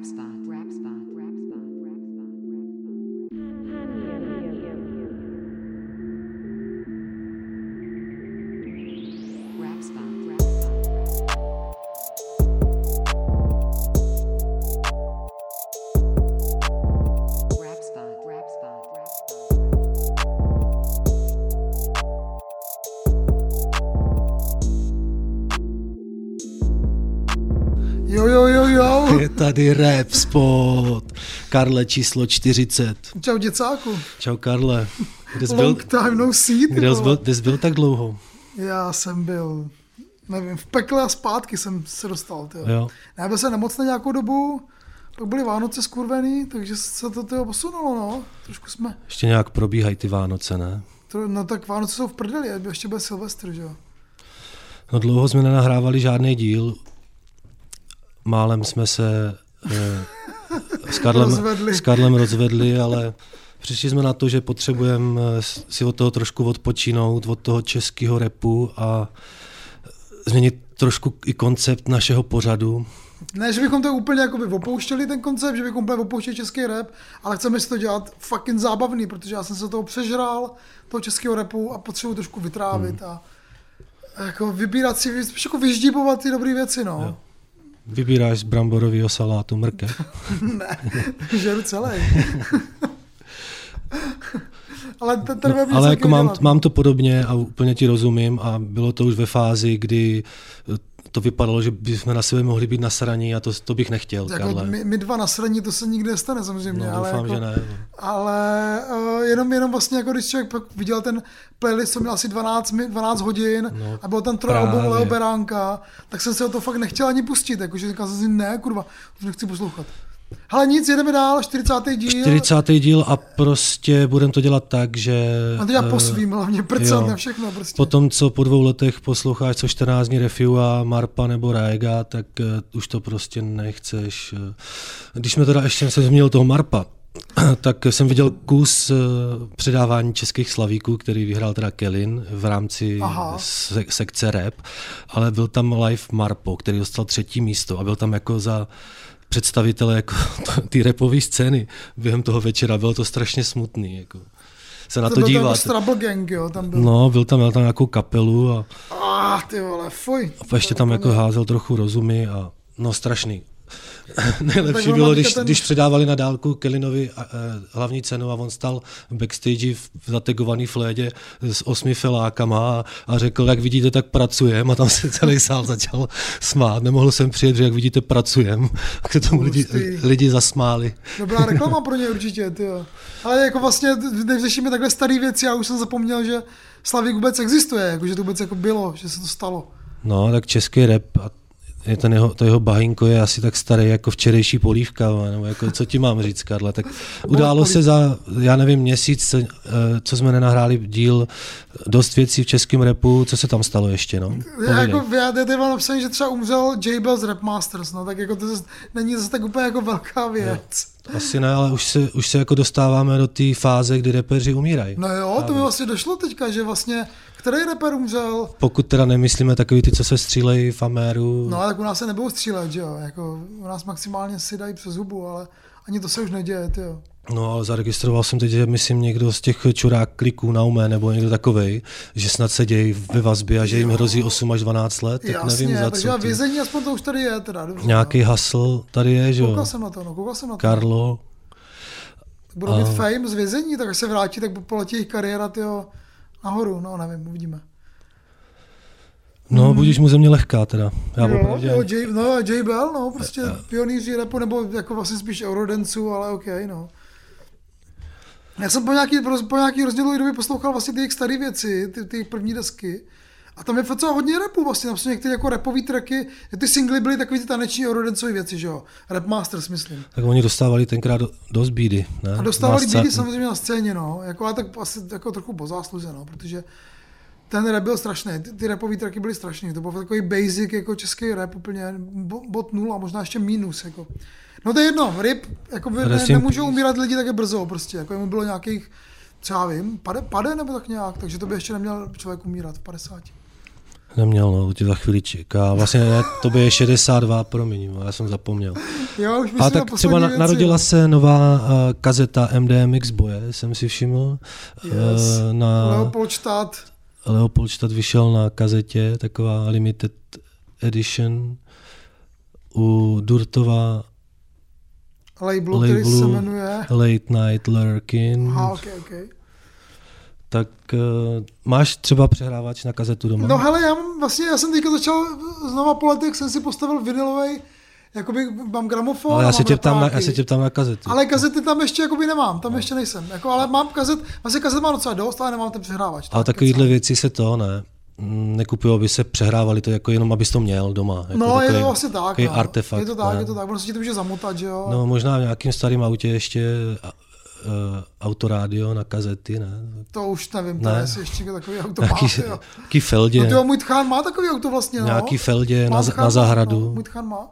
Rap spot, rap spot, tady rap spot. Karle číslo 40. Čau děcáku. Čau Karle. Kde jsi byl, Long time no see, kde jsi byl, kde jsi byl tak dlouho? Já jsem byl, nevím, v pekle a zpátky jsem se dostal, tyjo. Jo. Já byl jsem nemocný nějakou dobu, pak byly Vánoce skurvený, takže se to tyjo, posunulo, no. Trošku jsme, Ještě nějak probíhají ty Vánoce, ne? to, no tak Vánoce jsou v prdeli, ještě bude Silvestr, že jo. No dlouho jsme nenahrávali žádný díl. Málem jsme se eh, s, Karlem, Rozvedli. s Karlem rozvedli, ale přišli jsme na to, že potřebujeme eh, si od toho trošku odpočinout, od toho českého repu a změnit trošku i koncept našeho pořadu. Ne, že bychom to úplně jakoby opouštěli ten koncept, že bychom úplně opouštěli český rap, ale chceme si to dělat fucking zábavný, protože já jsem se toho přežral, toho českého rapu a potřebuji trošku vytrávit a jako vybírat si, jako vyždíbovat ty dobré věci, no. Jo. Vybíráš z bramborového salátu mrkev. ne, žeru celý. ale ten, ten web No, ale jako mám, mám to podobně a úplně ti rozumím a bylo to už ve fázi, kdy to vypadalo, že bychom na sebe mohli být nasraní a to, to bych nechtěl, jako Karle. my, my, dva nasraní, to se nikdy nestane samozřejmě, no, ale, doufám, jako, že ne. no. ale uh, jenom, jenom vlastně, jako když člověk pak viděl ten playlist, co měl asi 12, mi- 12 hodin No, a byl tam právě. Leo Beránka, tak jsem se o to fakt nechtěl ani pustit, jakože říkal jsem si, ne, kurva, už nechci poslouchat. Ale nic, jedeme dál, 40. díl. 40. díl a prostě budeme to dělat tak, že A to po eh, svým, hlavně prcat na všechno prostě. Potom, co po dvou letech posloucháš co 14 dní Refiu a Marpa nebo Raega, tak uh, už to prostě nechceš. eh. Když jsme teda ještě jsem zmínil toho Marpa, tak jsem viděl kus uh, předávání českých slavíků, který vyhrál teda Kelin v rámci se- sekce rap, ale byl tam live Marpo, který dostal třetí místo a byl tam jako za představitele jako ty repové scény během toho večera. Bylo to strašně smutný. Jako se na to, byl ten dívat. Trouble Gang, jo, tam byl. No, byl tam, měl tam nějakou kapelu a, Ah, ty vole, fuj. a ještě tam jako házel trochu rozumy a no strašný. Nejlepší bylo, když, ten- když předávali na dálku Kellinovi eh, hlavní cenu a on stal v backstage v zategovaný flédě s osmi felákama a, a řekl, jak vidíte, tak pracujem a tam se celý sál začal smát. Nemohl jsem přijet, že jak vidíte, pracujem. A k tomu lidi, lidi zasmáli. Dobrá reklama pro ně určitě, ty jo. Ale jako vlastně, když řešíme takhle staré věci, já už jsem zapomněl, že Slavík vůbec existuje, jako, že to vůbec jako bylo, že se to stalo. No, tak český rap a je ten jeho, to jeho bahínko je asi tak starý jako včerejší polívka, nebo jako, co ti mám říct, Karle, tak událo se za, já nevím, měsíc, eh, co jsme nenahráli díl, dost věcí v českém repu, co se tam stalo ještě, no? Já, jako, já tady mám napsaný, že třeba umřel J. Bell z Rap Masters, no, tak jako to zase, není zase tak úplně jako velká věc. Asi ne, ale už se, už se jako dostáváme do té fáze, kdy repeři umírají. No jo, to mi vlastně došlo teďka, že vlastně, který rapper umřel, Pokud teda nemyslíme takový ty, co se střílejí v Améru, no ale tak u nás se nebudou střílet, že jo, jako u nás maximálně si dají přes hubu, ale ani to se už neděje, ty jo. No, ale zaregistroval jsem teď, že myslím někdo z těch čurák kliků na umé, nebo někdo takovej, že snad se dějí ve vazbě a že jim hrozí 8 až 12 let, tak Jasně, nevím za co. a vězení aspoň to už tady je, teda, dobře. Nějaký hasl tady je, že No. jo? Koukal jsem na to, no, koukal jsem na to. Karlo. Budou mít fame z vězení, tak až se vrátí, tak poletí jejich kariéra tyjo, nahoru, no nevím, uvidíme. No, budíš mu země lehká teda. Já jo, popravdě. jo, J, no, J Bell, no, prostě pionýři repu, nebo jako vlastně spíš eurodenců, ale OK, no. Já jsem po nějaký, po nějaký rozdílový době poslouchal vlastně ty jejich staré věci, ty, ty první desky. A tam je docela hodně repu, vlastně tam jsou některé jako repový tracky, ty singly byly takový ty taneční eurodencové věci, že jo. Rap Masters, myslím. Tak oni dostávali tenkrát do, dost bídy, ne? A dostávali scé- bídy samozřejmě na scéně, no. Jako, ale tak asi jako trochu po zásluze, no, protože ten rap byl strašný, ty, ty rapový tracky byly strašný, to byl takový basic jako český rap, úplně bo- bod nula, možná ještě minus, jako. No to je jedno, rip, jako by, ne, nemůžou umírat lidi také brzo, prostě, jako jemu bylo nějakých, třeba vím, pade, pade nebo tak nějak, takže to by ještě neměl člověk umírat v 50. Neměl, no, tě za chvíli čeká. Vlastně ne, to by je 62, promiň, já jsem zapomněl. Jo, už A na tak třeba na, věci, narodila jo. se nová uh, kazeta MDMX boje, jsem si všiml. Yes. Eh, na Leopoldstadt. Leopoldstadt vyšel na kazetě, taková limited edition. U Durtova labelu, který Labelu. se jmenuje... Late Night Lurkin. Aha, ok, ok. Tak uh, máš třeba přehrávač na kazetu doma? No hele, já mám, vlastně, já jsem teďka začal znova po letech, jsem si postavil vinylový, jakoby mám gramofon ale já se, tě ptám na, já se tě ptám na kazetu. Ale kazety tam ještě jakoby nemám, tam ještě nejsem. Jako, ale mám kazet, vlastně kazet mám docela dost, ale nemám ten přehrávač. Ale tak takovýhle věci se to, ne? Mm, Nekupují, aby se přehrávali to jako jenom, abys to měl doma. Jako No, je takový- to asi tak. No. artefakt. je to tak, ne? je to tak. Se ti to může zamotat, že jo? No možná v nějakým starým autě ještě uh, autorádio na kazety, ne? To už nevím, Ne. to jestli ještě takový auto má, Nějaký, jo. nějaký feldě, No tyjo, můj tchán má takový auto vlastně, no. nějaký feldě na, tchán, na zahradu. No, můj tchán má.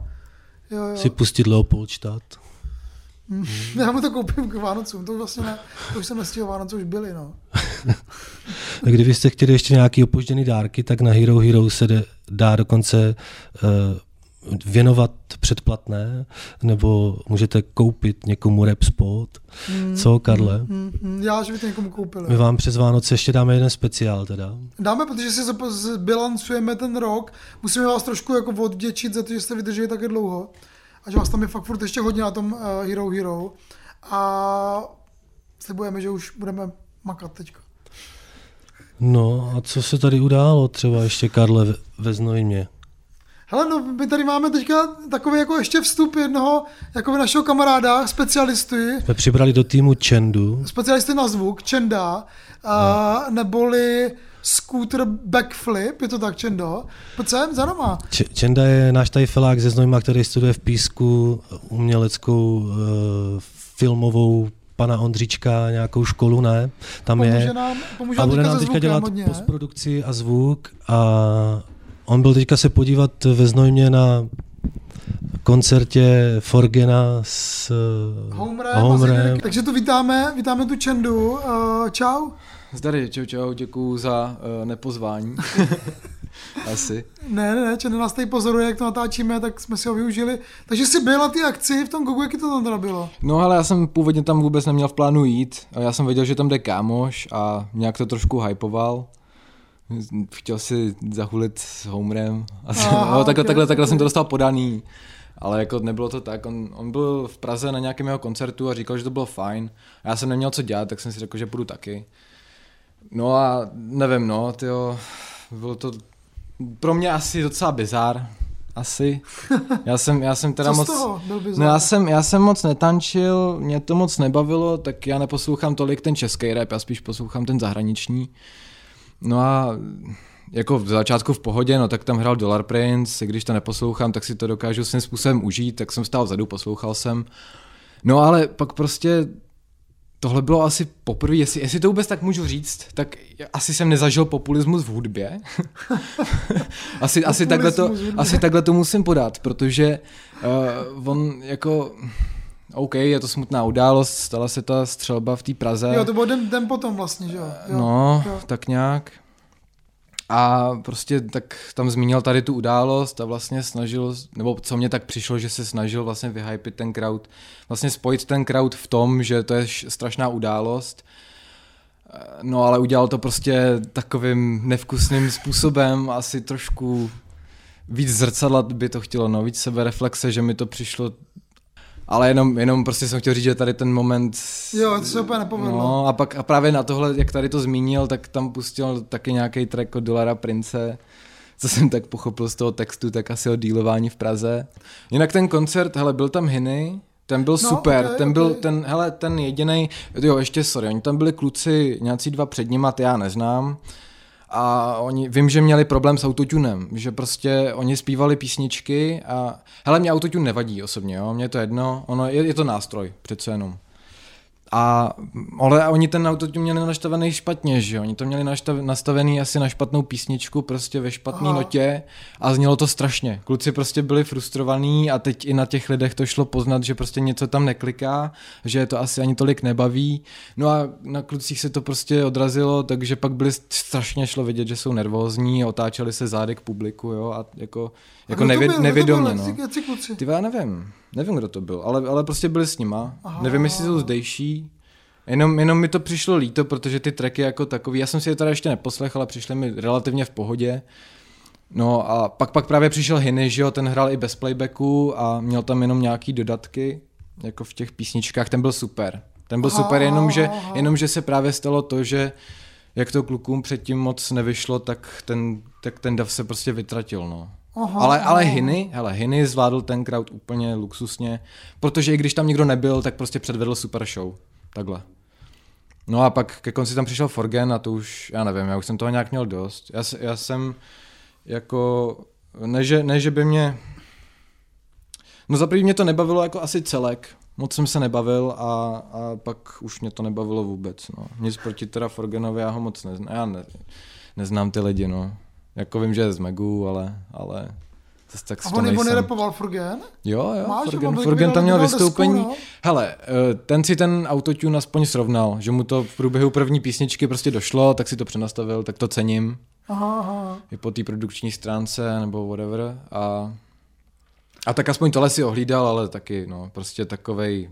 Jo, jo. si pustit Leopoldstadt. Já mu to koupím k Vánocům, to už vlastně ne, to už jsem nestihl, Vánoce už byly, no. A kdybyste chtěli ještě nějaký opožděný dárky, tak na Hero Hero se dá dokonce uh, věnovat předplatné, nebo můžete koupit někomu rap spot. Co, Karle? Hmm, hmm, já, že by to někomu koupil. My vám přes Vánoce ještě dáme jeden speciál teda. Dáme, protože si zbilancujeme ten rok, musíme vás trošku jako odděčit za to, že jste vydrželi také dlouho a že vás tam je fakt furt ještě hodně na tom uh, Hero Hero a slibujeme, že už budeme makat teďka. No a co se tady událo třeba ještě, Karle, ve, Znojmě? Hele, no, my tady máme teďka takový jako ještě vstup jednoho jako našeho kamaráda, specialisty, Jsme přibrali do týmu Čendu, specialisty na zvuk, Čenda, a, neboli scooter backflip, je to tak, Čendo? Pojď sem, za náma. Č- Čenda je náš tady felák ze Znojma, který studuje v Písku uměleckou uh, filmovou pana Ondřička, nějakou školu, ne? Tam Pomůže je. nám, pomůže A nám bude nám teďka dělat hodně. postprodukci a zvuk a on byl teďka se podívat ve Znojmě na koncertě Forgena s eh, Homerem, Homerem. Takže tu vítáme, vítáme tu Čendu. Uh, čau. Zdary, čau čau, děkuju za uh, nepozvání. Asi. Ne, ne, ne, Čenda nás tady pozoruje, jak to natáčíme, tak jsme si ho využili. Takže jsi byl na té akci v tom Gogu, jaký to tam teda bylo? No ale já jsem původně tam vůbec neměl v plánu jít. A já jsem věděl, že tam jde kámoš a nějak to trošku hypoval. Chtěl si zahulit s Homerem. A jsem, Aha, no, takhle, ok, takhle, takhle jsem ok. to dostal podaný. Ale jako nebylo to tak. On, on byl v Praze na nějakém jeho koncertu a říkal, že to bylo fajn. A já jsem neměl co dělat, tak jsem si řekl, že půjdu taky. No a nevím, no, tyjo, bylo to pro mě asi docela bizár. Asi. Já jsem, já jsem teda Co moc... toho No já jsem, já jsem moc netančil, mě to moc nebavilo, tak já neposlouchám tolik ten český rap, já spíš poslouchám ten zahraniční. No a jako v začátku v pohodě, no tak tam hrál Dollar Prince, i když to neposlouchám, tak si to dokážu svým způsobem užít, tak jsem stál vzadu, poslouchal jsem. No ale pak prostě tohle bylo asi poprvé, jestli, jestli to vůbec tak můžu říct, tak asi jsem nezažil populismus v hudbě. asi, asi, takhle to, asi takhle to musím podat, protože uh, on jako... OK, je to smutná událost, stala se ta střelba v té Praze. Jo, to bylo den, den potom vlastně, že jo? jo no, jo. tak nějak. A prostě tak tam zmínil tady tu událost a vlastně snažil, nebo co mě tak přišlo, že se snažil vlastně vyhypit ten crowd, vlastně spojit ten crowd v tom, že to je strašná událost. No ale udělal to prostě takovým nevkusným způsobem, asi trošku víc zrcadlat by to chtělo, no víc sebereflexe, že mi to přišlo ale jenom, jenom prostě jsem chtěl říct, že tady ten moment... Jo, to se úplně nepovedlo. No a pak a právě na tohle, jak tady to zmínil, tak tam pustil taky nějaký track od Dolara Prince, co jsem tak pochopil z toho textu, tak asi o dílování v Praze. Jinak ten koncert, hele, byl tam Hiny, ten byl No, super, ok, ten byl, ok. ten, hele, ten jediný, jo, ještě sorry, oni tam byli kluci, nějací dva před nima, ty já neznám, a oni, vím, že měli problém s autotunem, že prostě oni zpívali písničky a hele, mě autotune nevadí osobně, jo, mě to jedno, ono je, je to nástroj, přece jenom. A, ale oni ten autotune měli nastavený špatně, že jo? Oni to měli naštav, nastavený asi na špatnou písničku, prostě ve špatné notě a znělo to strašně. Kluci prostě byli frustrovaní a teď i na těch lidech to šlo poznat, že prostě něco tam nekliká, že je to asi ani tolik nebaví. No a na klucích se to prostě odrazilo, takže pak byli strašně šlo vidět, že jsou nervózní, otáčeli se zády k publiku, jo, a jako, jako nevě, byl? Nevědomě, byl? no. Kluci? Ty já nevím, nevím, kdo to byl, ale, ale prostě byli s nima. Aha. Nevím, jestli jsou zdejší. Jenom, jenom mi to přišlo líto, protože ty tracky jako takový, já jsem si je teda ještě neposlech, ale přišly mi relativně v pohodě. No a pak, pak právě přišel Hiny, že jo, ten hrál i bez playbacku a měl tam jenom nějaký dodatky, jako v těch písničkách, ten byl super. Ten byl Aha, super, jenomže, aha. jenomže se právě stalo to, že jak to klukům předtím moc nevyšlo, tak ten, tak ten dav se prostě vytratil, no. Aha, ale, ale aha. Hiny, hele, Hiny zvládl ten crowd úplně luxusně, protože i když tam nikdo nebyl, tak prostě předvedl super show. Takhle. No a pak ke konci tam přišel Forgen a to už, já nevím, já už jsem toho nějak měl dost. Já, já jsem jako, ne že, ne, že by mě, no za první mě to nebavilo jako asi celek, moc jsem se nebavil a, a pak už mě to nebavilo vůbec, no. Nic proti teda Forgenovi, já ho moc neznám, já ne, neznám ty lidi, no. Jako vím, že je z Megu, ale, ale zase tak A on, on nejsem. nerepoval Forgen? Jo, jo, Máš, Forgen, on byl- Forgen tam měl vydal desku, vystoupení. no. Hele, eh, ten si ten autotune aspoň srovnal, že mu to v průběhu první písničky prostě došlo, tak si to přenastavil, tak to cením. Aha, aha. I po té produkční stránce nebo whatever. A, a tak aspoň tohle si ohlídal, ale taky, no, prostě takovej...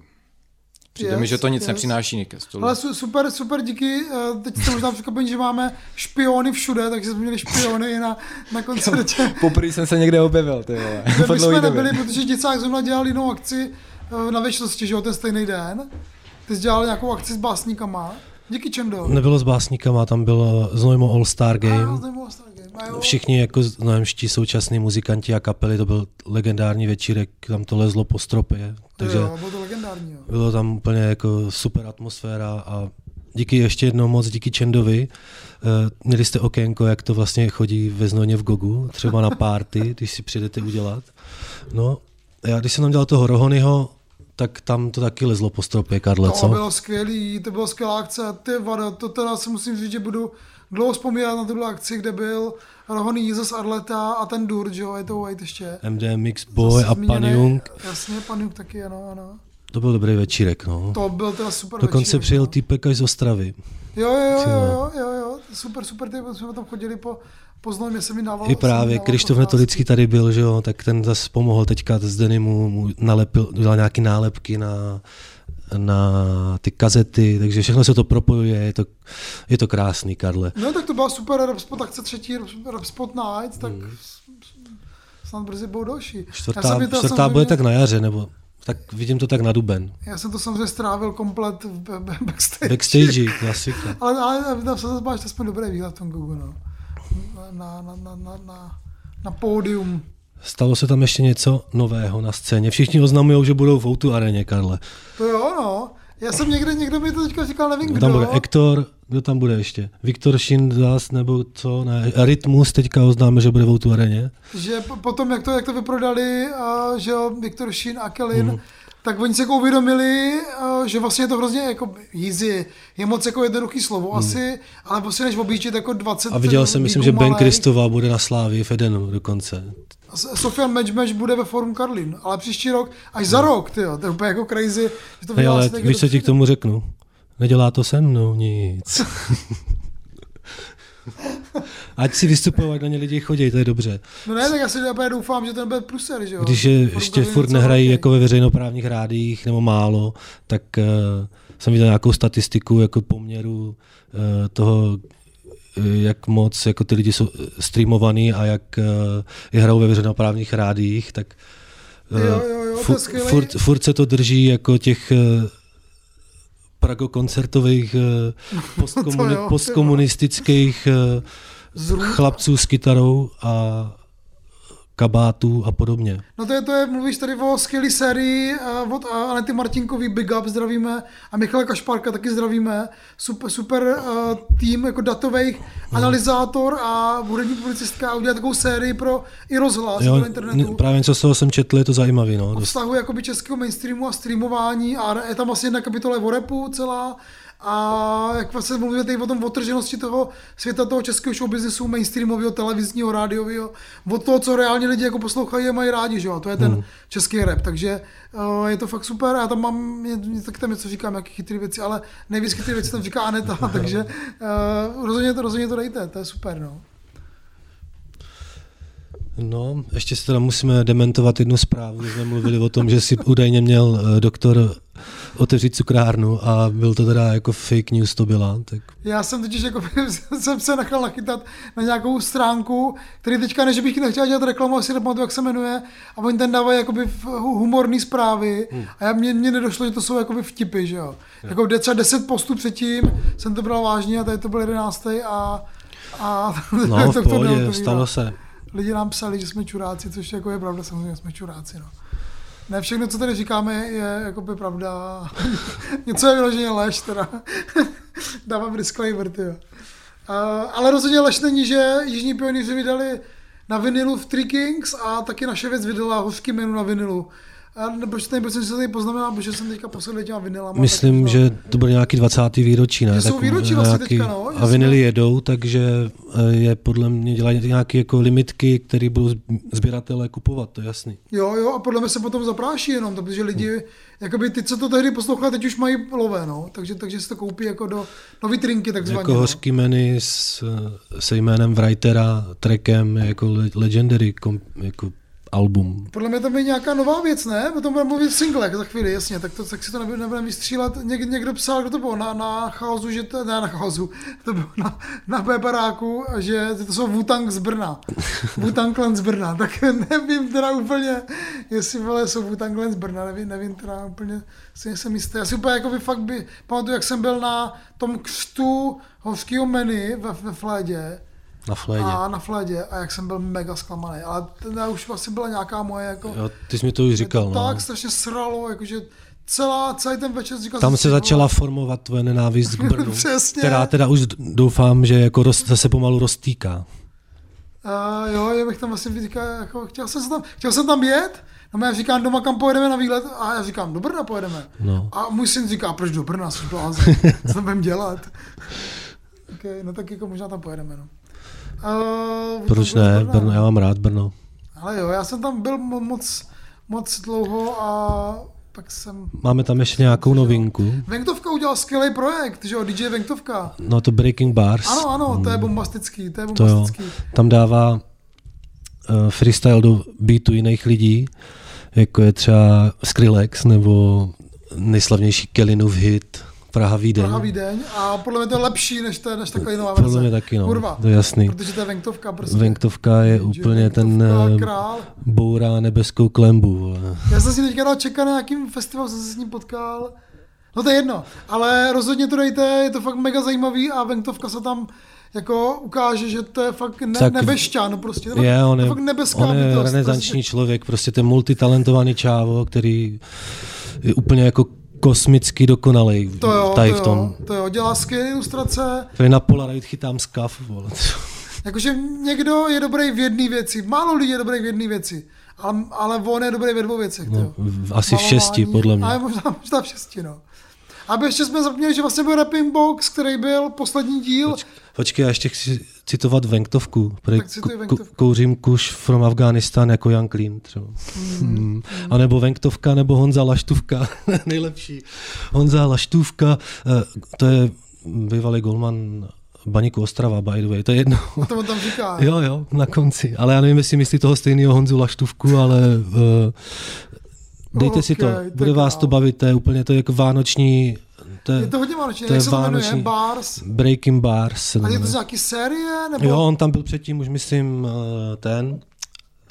Přijde Yes, mi, že to nic yes. nepřináší ke stolu. Ale su- super, super, díky. Eh, Teď jste možná překvapení, že máme špiony všude, takže jsme měli špiony i na, na koncertě. Poprvé jsem se někde objevil, ty vole. My jsme nebyli, protože Děcák zrovna dělal jinou akci eh, na věčnosti, že jo, ten stejný den. Ty jsi dělal nějakou akci s básníkama. Díky Čendo. Nebylo s básníkama, tam bylo znojmo All Star A, Game. Star. A jo. Všichni jako znojemští současní muzikanti a kapely, to byl legendární večírek, tam to lezlo po stropě, takže Jo, bylo to legendární. Jo. bylo tam úplně jako super atmosféra a díky ještě jednou moc, díky Čendovi. Eh, Měli jste okénko, jak to vlastně chodí ve Znojně v Gogu, třeba na party, když si přijdete udělat. No, já když jsem tam dělal toho Rohonyho, tak tam to taky lezlo po stropě, Karle, To co? bylo skvělý, to byla skvělá akce. Ty vado, to teda si musím říct, že budu dlouho vzpomínat na tuhle akci, kde byl Rohony Jesus Arleta a ten Dur, jo, je to White ještě. MD Mix Boy Zase a Pan zmíněný- Jung, Jasně, pan Jung taky, ano, ano. to byl dobrý večírek, no. To byl teda super Dokonce večírek, přijel no. týpek až z Ostravy. Jo, jo, jo, jo, jo, jo, super, super, ty jsme tam chodili po, po Znojmě, se mi dával. I právě Krištof Netolický tady byl, že jo, tak ten zase pomohl teďka z Denimu, mu nalepil, udělal nějaký nálepky na, na ty kazety, takže všechno se to propojuje, je to, je to krásný, Karle. No tak to byla super rap spot akce třetí rap spot night, tak Hmm. snad brzy budou další. Já Čtvrtá, to čtvrtá samozřejmě- bude tak na jaře, nebo tak vidím to tak na duben. Já jsem to samozřejmě strávil komplet v backstage. Backstage, klasika. Ale, ale tam se zase aspoň dobré výhled v tom Google, no. Na, na, na, na, na, na pódium. Stalo se tam ještě něco nového na scéně. Všichni oznamují, že budou v Outu areně, Karle. To jo, no. Já jsem někde, někdo mi to teďka říkal, nevím kdo. Tam bude Ektor, kdo tam bude ještě? Viktor Šindas, nebo co? Ne, Rytmus teďka oznáme, že bude v Outu areně. že po- potom, jak to, jak to vyprodali, uh, že jo, Viktor Šín a Kelin, mm. Tak oni se jako uvědomili, uh, že vlastně je to hrozně jako easy, je moc jako jednoduchý slovo mm. asi, ale prostě než objíždět jako 20 Mhm. A viděl jsem, myslím, že Ben malej. Kristova bude na Slávii v Edenu dokonce. Sofian Matchmatch bude ve Forum Karlin, ale příští rok, až za rok, tyjo, to je úplně jako crazy, že to vydělá ale víš, co ti k tomu řeknu? Nedělá to se mnou nic. Ať si vystupují, ať na ně lidi chodí, to je dobře. No ne, tak já si úplně doufám, že to nebude pruser, že jo. Když je ještě furt nehrají velký. jako ve veřejnoprávních rádích nebo málo, tak uh, jsem viděl nějakou statistiku jako poměru uh, toho, eh, jak moc jako ty lidi jsou streamovaný a jak uh, je hrajou ve veřejnoprávních rádích, tak eh, Jo, jo, jo, furt, furt, furt se to drží jako těch uh, pragokoncertových uh, postkomuni- postkomunistických Zrůd. chlapců s kytarou a kabátů a podobně. No to je, to je, mluvíš tady o skvělé sérii od Anety Martinkový, Big Up, zdravíme, a Michala Kašparka taky zdravíme. Super, super uh, tým jako datových Hmm. analyzátor a hudební publicistka a udělat takovou sérii pro i rozhlas Jo, do internetu. právě něco z toho jsem četl, je to zajímavý. No. o vztahu jakoby českého mainstreamu a streamování a je tam asi jedna kapitola o repu celá a jak vlastně mluvíme tady o tom otrženosti toho světa toho českého showbiznesu, mainstreamového, televizního, rádiového, od toho, co reálně lidi jako poslouchají a mají rádi, že jo, a to je ten Hmm. český rap, takže uh, je to fakt super a já tam mám, tak tam něco říkám, jaký chytrý věci, ale nejvíc chytrý věci tam říká Aneta, takže uh, rozhodně, to, rozhodně to dejte, to je super, no. No, ještě si teda musíme dementovat jednu zprávu, že jsme mluvili o tom, že si údajně měl eh, doktor otevřít cukrárnu a byl to teda jako fake news to byla. Tak Já jsem totiž jako, jsem se nechal nachytat na nějakou stránku, který teďka, než bych nechtěl dělat reklamu, asi nepamatuju, jak se jmenuje, a oni ten dávají jakoby v- hu- humorný zprávy a já, mě, mě nedošlo, že to jsou jakoby vtipy, že jo. Jako jde třeba 10 postů předtím, jsem to bral vážně a tady to byl 11. a, a no, v to- to pohodě, neodpovídá. stalo se. Lidi nám psali, že jsme čuráci, což jako je pravda, samozřejmě jsme čuráci, no. Ne všechno, co tady říkáme, je jakoby pravda. Něco je vyloženě lež, teda. Dávám disclaimer, ty. ale rozhodně lež není, že Jižní pionýři vydali na vinilu v Three Kings a taky naše věc vydala hořký menu na vinilu. A nebo že jsem si tady poznamenal, protože jsem teďka posledně těma vinilama. Myslím, tak že to byl nějaký 20. výročí, ne? Že jsou Tak výročí vlastně teďka, no, A vinily jsme- jedou, takže eh, je podle mě dělají nějaké jako limitky, které budou sběratelé kupovat, to je jasný. Jo, jo, a podle mě se potom zapráší jenom, to, protože lidi, jakoby ty, co to tehdy poslouchali, teď už mají lové, no, takže, takže si to koupí jako do, do vitrinky takzvaně. Jako no. hořký menu s, se jménem Writera, trackem, je jako le- legendary kom, jako album. Podle mě tam je nějaká nová věc, ne? Potom budeme mluvit v singlech za chvíli, jasně, tak, to, tak si to nebudeme nebude vystřílet. Něk, někdo psal, kdo to byl, na, na chaosu, že to, ne na chaosu, to bylo na, na Bebaráku, že to jsou Wu-Tang z Brna. Wu-Tang Clan z Brna, tak nevím teda úplně, jestli vole, jsou Wu-Tang Clan z Brna, nevím, nevím teda úplně, si nejsem jistý. Já si úplně jako by fakt by, pamatuju, jak jsem byl na tom křtu hořkého menu ve, ve Flédě, Na flédě. a na Flédě a jak jsem byl mega zklamaný. Ale to už vlastně byla nějaká moje jako... Jo, ty jsi mi to už říkal. to No. tak strašně sralo, jakože celá, celý ten večer říkal Tam jsem se začala vole, formovat tvoje nenávist k Brnu, Přesně. která teda už doufám, že jako roz, zase pomalu roztýká. Uh, jo, já bych tam vlastně říkal, jako, chtěl, jsem se tam, chtěl jsem tam jet, no já říkám doma, kam pojedeme na výlet, a já říkám, do Brna pojedeme. No. A můj syn říká, proč do Brna, jsi blázen, co tam budeme dělat. okay, no tak jako možná tam pojedeme, no. Uh, Proč ne? Brno, já mám rád Brno. Ale jo, já jsem tam byl mo- moc, moc dlouho a pak jsem... Máme tam ještě nějakou novinku. Venktovka udělal skvělý projekt, že jo, DJ Venktovka. No to Breaking Bars. Ano, ano, to je bombastický, to je To jo. bombastický. Tam dává uh, freestyle do beatu jiných lidí, jako je třeba Skrillex nebo nejslavnější Kellinův hit Praha Vídeň. Praha Vídeň a podle mě to je lepší než, ta, než takový nová verze. Podle mě taky, no. Kurva, To je jasný. protože to je Venktovka prostě. Venktovka je úplně ten Venktovka, eh, král. bourá nebeskou klembu. vole. Já jsem si teďka dal čekat na nějakým festivalu, jsem se s ním potkal. No to je jedno, ale rozhodně to dejte, je to fakt mega zajímavý a Venktovka se tam jako ukáže, že to je fakt ne, Tak nebešťan prostě. To Je, on to je, fakt nebeská on je bytost, renesanční prostě. člověk, prostě ten multitalentovaný čávo, který je úplně jako kosmicky dokonalej To jo, tady to v tom. jo, to jo, dělá skvělé ilustrace, Tady na Polaroid chytám skav, vole. jakože někdo je dobrý v jedné věci, málo lidí je dobrý v jedné věci, ale, ale on je dobrý ve dvou věcech. No, asi v šesti, podle mě. Ale možná, možná v šesti, no. Aby ještě jsme zapomněli, že vlastně byl Rapping Box, který byl poslední díl. Počkej, já ještě chci citovat Venktovku. Tak cituj Venktovku. ku- Kouřím kuš from Afghanistan jako Jan Klín třeba. Mm. A nebo Venktovka, nebo Honza Laštůvka. Nejlepší. Honza Laštůvka, eh, to je bývalý golman Baníku Ostrava, by the way, to je jedno. A to on tam říká. Jo, jo, na konci. Ale já nevím, jestli myslí toho stejného Honzu Laštůvku, ale uh, dejte si to, bude vás to bavit, to je úplně to jako vánoční, to je, Je to hodně vánoční. to je to jmenuje? vánoční. Bars. Breaking Bars. A je to z nějaký série? Nebo... Jo, on tam byl předtím už, myslím, eh, ten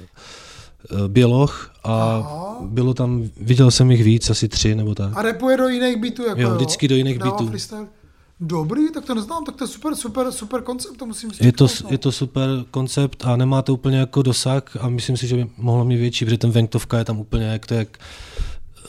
eh, Běloch a Aha. bylo tam, viděl jsem jich víc, asi tři nebo tak. A repuje do jiných beatů? Jako, Jo, vždycky do jiných freestyle. Dobrý, tak to neznám, tak to je super, super, super koncept, to musím si Je to, čeknout, no. je to super koncept a nemá to úplně jako dosah a myslím si, že by mohlo mít větší, protože ten venkovka je tam úplně jak to jak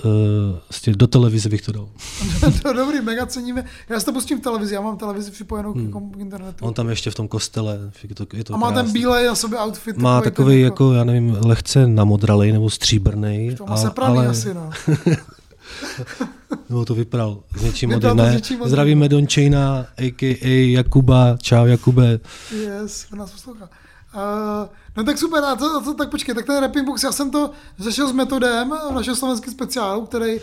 uh, do televize bych to dal. to je dobrý, mega ceníme. Já si to pustím v televizi, já mám televizi připojenou hmm. k, k internetu. On tam ještě v tom kostele, je to, je to a má ten bílej na sobě outfit. Má takový ten jako, já nevím, lehce namodralej nebo stříbrnej. To má sepraný ale, asi, no. No to vypral s něčím něčím modrým. zdravíme Dončejna, a.k.a. Jakuba. Čau Jakube. Yes, on nás poslouchá. Uh, no tak super, a to, to, tak počkej, tak ten Rapping Box, já jsem to řešil s metodem v našem slovenském speciálu, který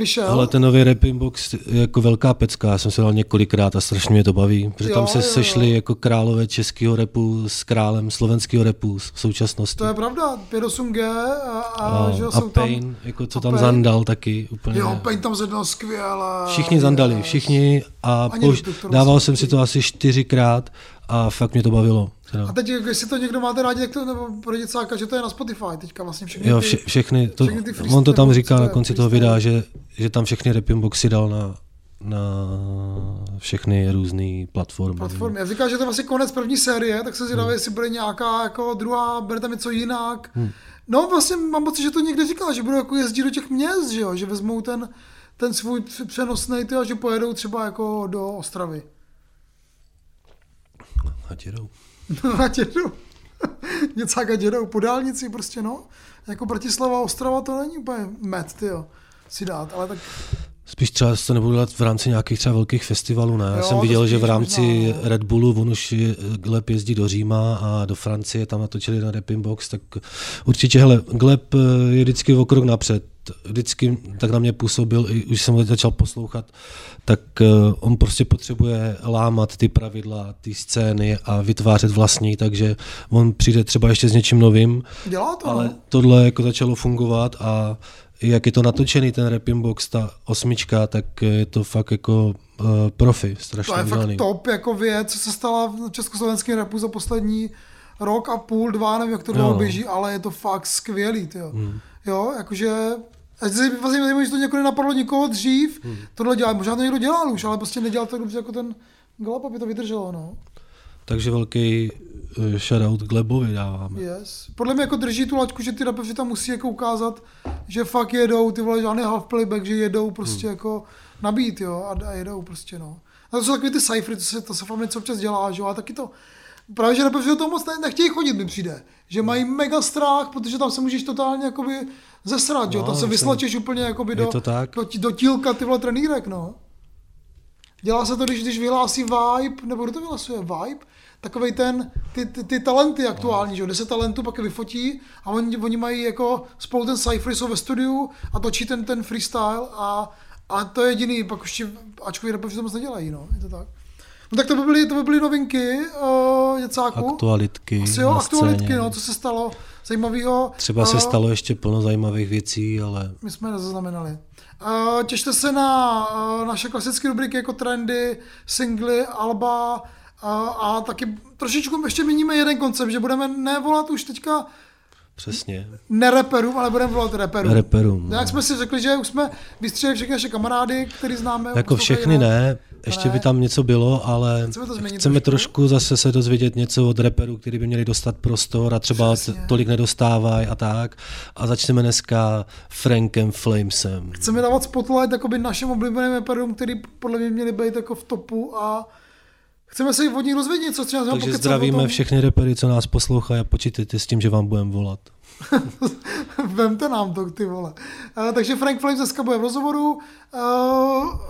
vyšel. Ale ten nový Rapping Box je jako velká pecka, já jsem se dal několikrát a strašně mě to baví, protože Jo, tam se jo, jo. sešli jako králové českého repu s králem slovenského repu v současnosti. To je pravda, 5.8G a, a, a, že a jsou tam... Pain, jako co a tam Pain. zandal taky úplně. Jo, Pain tam zednal skvěle. Všichni zandali, všichni a doktor dával jsem si to asi čtyřikrát a fakt mě to bavilo. Teda. A teď, jestli to někdo máte rádi, tak to, nebo pro děcáka, že to je na Spotify teďka vlastně všechny Jo, vše, všechny, to, všechny ty freestyle- on to tam říká to na konci toho videa, že, že tam všechny rapping boxy dal na, na všechny různé platformy. platformy. Já říkám, že to je vlastně konec první série, tak se Hmm. zvědavý, jestli bude nějaká jako druhá, bude tam něco jinak. Hmm. No vlastně mám pocit, že to někde říkal, že budou jako jezdit do těch měst, že jo, že vezmou ten, ten svůj přenosný ty a že pojedou třeba jako do Ostravy. A dědou. a dědou. Něcáka dědou po dálnici prostě, no. Jako Bratislava, Ostrava to není úplně met, ty jo, si dát, ale tak Spíš třeba to nebudu dělat v rámci nějakých třeba velkých festivalů, ne? Já Jo, jsem viděl, že v rámci možná, no. Red Bullu, on už je- Gleb jezdí do Říma a do Francie, tam natočili na Rapping Box, tak určitě, hele, Gleb eh, je vždycky o krok napřed. Vždycky tak na mě působil, i už jsem ho začal poslouchat, tak eh, on prostě potřebuje lámat ty pravidla, ty scény a vytvářet vlastní, takže on přijde třeba ještě s něčím novým, dělá to, ale no. tohle jako začalo fungovat a jak je to natočený ten Rapping Box, ta osmička, tak je to fakt jako uh, profi, strašně To je udělaný. fakt top jako věc, co se stala v československém rapu za poslední rok a půl, dva, nevím, jak to dlouho no. běží, ale je to fakt skvělý, tyjo. Hmm. Jo, jakože a se vlastně zajímavé, že to někoho nenapadlo nikoho dřív, hmm. tohle dělat, možná to někdo dělal už, ale prostě nedělal to dobře jako ten Gleb, aby to vydrželo, no. Takže velký shoutout Glebovi dáváme. Yes. Podle mě jako drží tu laťku, že ty rapeři tam musí jako ukázat, že fakt jedou, ty vole, žádný half playback, že jedou prostě hmm. jako nabít, jo, a, a jedou prostě, no. A to jsou takový ty cyphery, to se, to se fakt něco občas dělá, že jo, a taky to, právě, že rapeři do toho moc ne, nechtějí chodit, mi přijde. Že mají mega strach, protože tam se můžeš totálně jakoby zesrat, jo, No, tam se vyslačeš úplně jakoby do, do, do tílka ty vole trenýrek, no. Dělá se to, když, když vyhlásí Vibe, nebo kdo to vyhlasuje, Vibe? Takovej ten, ty, ty, ty talenty aktuální, že jo, 10 talentů pak je vyfotí a oni, oni mají jako spolu ten cypher, jsou ve studiu a točí ten, ten freestyle a, a to je jediný, pak už ti ačkoví rapeři to moc nedělají, no, je to tak. No tak to by byly, to by byly novinky uh, Děcáku. Aktualitky Asi jo, aktualitky, scéně. no, co se stalo zajímavého. Třeba se Eh, stalo ještě plno zajímavých věcí, ale my jsme nezaznamenali. Uh, těšte se na uh, naše klasické rubriky jako trendy, singly, alba uh, a taky trošičku ještě měníme jeden koncept, že budeme nevolat už teďka přesně. nereperům, ale budeme volat reperům. Reperům, no. Jak jsme si řekli, že už jsme vystřelili všechny naše kamarády, který známe. Jako všechny rap. ne, ještě Ne. by tam něco bylo, ale Chceme to změnit chceme trošku. trošku zase se dozvědět něco od reperů, který by měli dostat prostor a třeba Přesně. tolik nedostávají a tak. A začneme dneska Frankem Flamesem. Chceme dávat spotlight jakoby našim oblíbeným reperům, který podle mě měli být jako v topu a chceme se od nich dozvědět, co třeba Takže zdravíme všechny repery, co nás poslouchají a počítejte s tím, že vám budeme volat. Vemte nám to, ty vole. Uh, takže Frank Flames dneska bude v rozhovoru. Uh,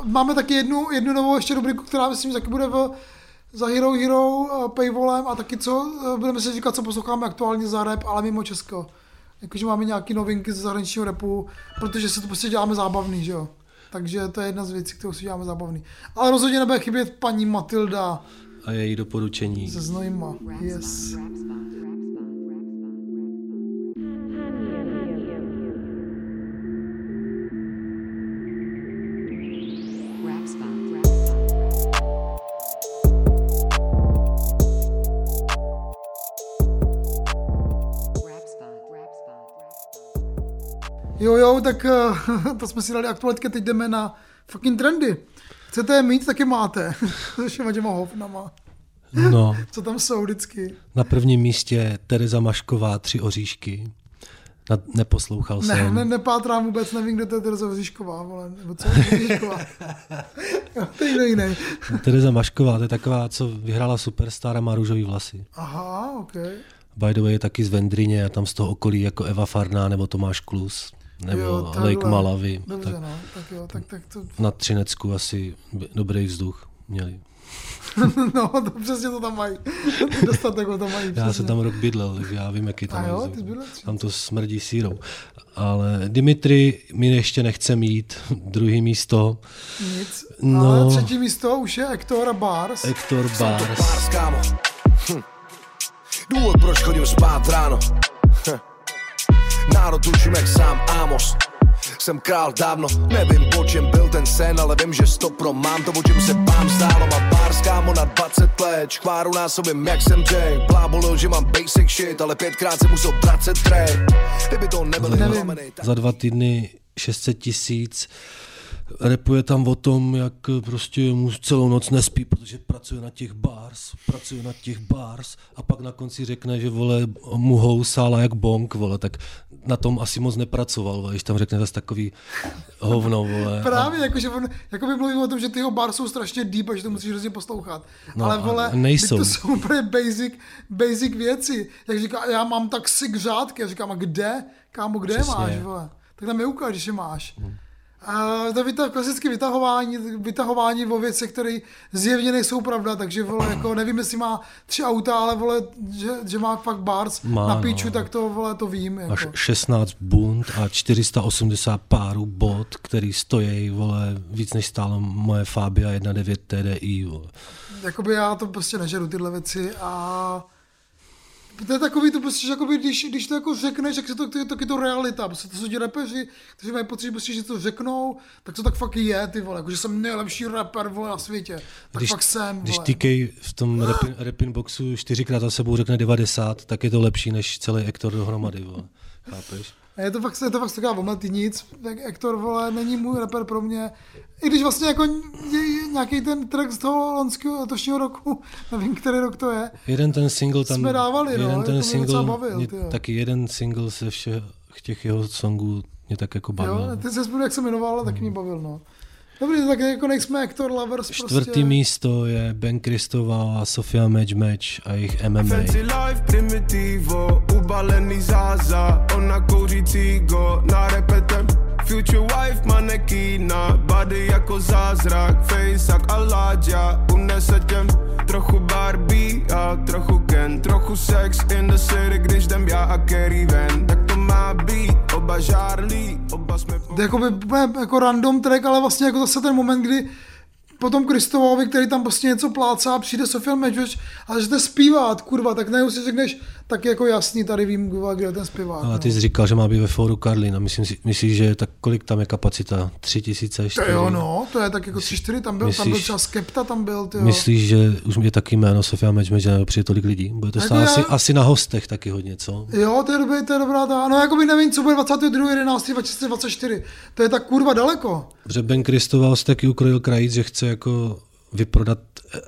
máme taky jednu, jednu novou ještě rubriku, která myslím, že taky bude v, za Hero Hero uh, paywallem a taky co, uh, budeme si říkat, co posloucháme aktuálně za rap, ale mimo Česko. Jakože máme nějaké novinky ze zahraničního repu, protože se to prostě děláme zábavný, že jo. Takže to je jedna z věcí, kterou si děláme zábavný. Ale rozhodně nebude chybět paní Matilda A její doporučení. se Znojma. Yes. Jo, jo, tak eh, to jsme si dali aktualitky, teď jdeme na fucking trendy. Chcete je mít, taky máte. Se všema těma hovnama. No, Co tam jsou vždycky. na prvním místě Tereza Mašková, tři oříšky. Na, neposlouchal Ne, jsem. ne, nepátrám vůbec, nevím, kdo to je Tereza Vříšková, vole, nebo co je Vříšková. Jo, to je jiný. Tereza Mašková, to je taková, co vyhrála Superstar a má růžový vlasy. Aha, ok. By the way je taky z Vendrině a tam z toho okolí jako Eva Farná nebo Tomáš Klus. Nebo Jo, takhle. Lake Malavy. Dobře, Tak no, tak jo, tak, tak to, na Třinecku asi dobrý vzduch měli. no, to přesně to tam mají. Dostatek ho tam mají. Já přesně. jsem tam rok bydlel, takže já vím, jaký tam A jo, vzduch. ty jsi bydlel tři- Tam to smrdí sírou. Ale Dimitri mi ještě nechce mít druhý místo. Nic. No. Ale třetí místo už je Hector Bars. Hector Bars. Bars, kámo. Hm. Důvod, proč chodím spát ráno. Hm. Národ učím jak sám Amos. Jsem král dávno, nevím po čem byl ten sen, ale vím, že stopro mám to, o čem se bám zdálo. Mám bars, kámo, na 20 let, škváru násobím, jak jsem Jay. Blábolil, že mám basic shit, ale pětkrát jsem musel vracet tray. Kdyby to nebyl Za, plamenej, tak za dva týdny 600 tisíc. Repuje tam o tom, jak prostě mu celou noc nespí, protože pracuje na těch bars, pracuje na těch bars a pak na konci řekne, že vole mu housála jak bonk, vole, tak na tom asi moc nepracoval, vole, když tam řekne zase takový hovno, vole. Právě, jakože on, jako by mluvil o tom, že ty jeho bar jsou strašně deep a že to musíš hrozně poslouchat. No, Ale a vole, nejsou. to jsou úplně basic, basic věci. Jak říká, já mám tak sick řádky. Já říkám, a kde? Kámo, kde Přesně. máš, vole? Tak tam je ukáž, je máš. A to je vytah, klasické vytahování, vytahování o věcech, které zjevně nejsou pravda, takže vole, jako nevím, jestli má tři auta, ale vole, že, že má fakt bars Má, na no. píču, tak to vole, to vím. Jako. Až 16 bund a 480 párů bot, který stojí, vole, víc než stálo moje Fabia 1.9 TDI, vole. jakoby já to prostě nežeru tyhle věci a to je takový to prostě, že jakoby, když, když to jako řekneš, tak se to, to, to, je to realita, prostě to jsou ti rapeři, kteří mají pocit, že, prostě, že to řeknou, tak to tak fakt je, ty vole, jako, že jsem nejlepší rapper, vole, na světě, tak fakt jsem, když vole. TK v tom rapin, rapin boxu čtyřikrát za sebou řekne 90, tak je to lepší než celý Ektor dohromady, vole. Chápeš? A je to fakt, je to fakt taková omletý nic, tak Hector, vole, není můj rapper pro mě, i když vlastně jako nějaký ten track z toho loňského letošního roku, nevím, který rok to je, Jeden ten single tam... Jsme dávali, no, jeden to ten mě single, bavil, mě, tyjo. taky jeden single ze všech těch jeho songů mě tak jako bavil. jo, ty se jak se jmenoval, taky mě bavil, no. Dobrý, tak jako nejsme Hector Lovers Čtvrtý prostě. místo je Ben Kristová a Sofia Match Match a jejich MMA. Fancy life primitivo, ubalený záza, ona kouří cigo, na repetem Future wife manekína, body jako zázrak, face jak Aladja, unese těm Trochu Barbie a trochu Ken, trochu sex in the city, když jdem já a Kerry ven Tak to má být, oba žárlí, oba jsme po... Je jako, random track, ale vlastně jako zase ten moment, kdy potom Kristovovi, který tam prostě něco plácá, přijde Sofia Medžoč a je zpívat, kurva, tak najednou si řekneš, tak jako jasný, tady vím, kde je ten zpěvák. Ale no. ty jsi říkal, že má být ve fóru Karlín a myslím si, myslíš, že tak kolik tam je kapacita? Tři tisíce? To čtyři? jo, no, to je tak jako 3-4, tam byl, tam byl myslíš- třeba Skepta, tam byl, ty. Myslíš, že už je taky jméno Sofia Match, že přijde tolik lidí? Bude to Jako stát já- asi, asi na hostech taky hodně, co? Jo, to je, dobrý, to je dobrá ta, no jako by nevím, co bude 22.11.2024, to je tak kurva daleko. Protože Ben Kristoval se taky ukrojil krajíc, že chce jako vyprodat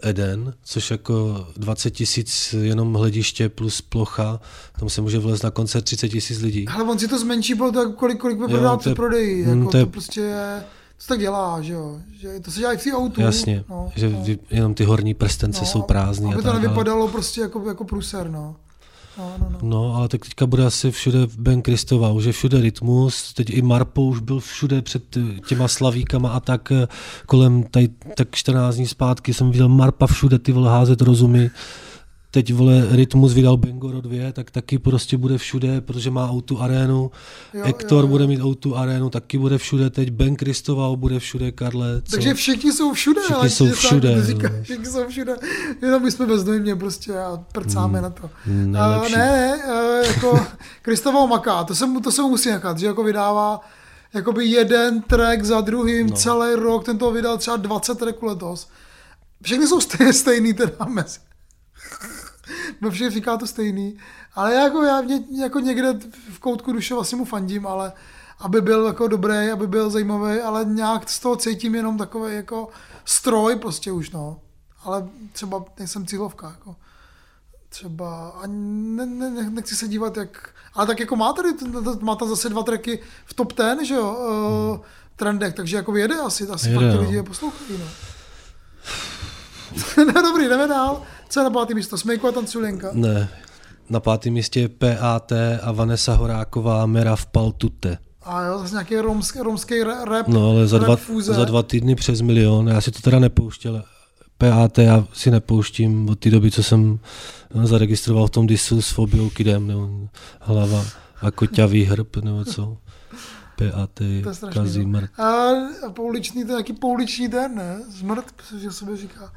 Eden, což jako 20 tisíc jenom hlediště plus plocha, tam se může vlézt na koncert 30 tisíc lidí. Ale on si to zmenší, bylo to jako kolik, kolik to před je- prodeji, mm, jako to to, je- prostě je, to se tak dělá, že jo, že to se dělá i v autu. Jasně, no, že no, jenom ty horní prstence jsou prázdný. Aby to nevypadalo prostě jako, jako průser, no. No, no, no. No, ale tak teďka bude asi všude Ben Kristova, už je všude rytmus, teď i Marpo už byl všude před těma slavíkama a tak eh, kolem tady, tak 14 dní zpátky jsem viděl Marpa všude ty vole házet rozumy. Teď vole Rytmus vydal Bengoro 2, tak taky prostě bude všude, protože má Outu arénu. Jo, Hector jo, jo. bude mít Outu arénu, taky bude všude. Teď Ben Kristoval bude všude, Karle. Co? Takže všichni jsou všude, Všichni jsou tak všude, říkáš, no. všichni jsou všude, jenom my jsme bezdojmě prostě a prcáme na to. A nejlepší. ne, ne, eh, jako Kristoval maká, to se, mu, to se mu musí nechat, že jako vydává jakoby jeden track za druhým no. celý rok, ten toho vydal třeba 20 tracků letos. Všechny jsou stejný, stejný teda mezi. Ve všech říká to stejný. Ale jako já mě, jako někde v koutku duše vlastně mu fandím, ale, aby byl jako dobrý, aby byl zajímavý, ale nějak z toho cítím jenom takový jako stroj prostě už, no. Ale třeba nejsem cílovka, jako. Třeba ani ne, ne, ne, nechci se dívat, jak... Ale tak jako má tady, má tam zase dva tracky v top ten, že jo, uh, trendech, takže jako jede asi, asi Jede, fakt ty no. lidi je poslouchají, no. no dobrý, jdeme dál. Co je na pátý místo? Smejko a tanculinka. Ne, na pátém místě je PAT a Vanessa Horáková Mera v Paltute. A jo, zase nějaký romský, romský ra- rap. No ale za dva, za dva týdny přes milion, já si to teda nepouštěl. PAT já si nepouštím od té doby, co jsem no, zaregistroval v tom disu s Fobiou Kidem, nebo hlava a koťavý hrb, nebo co. PAT, no. Kazimr. A, pouliční, to je nějaký pouliční den, ne? Zmrt, že sobě říká.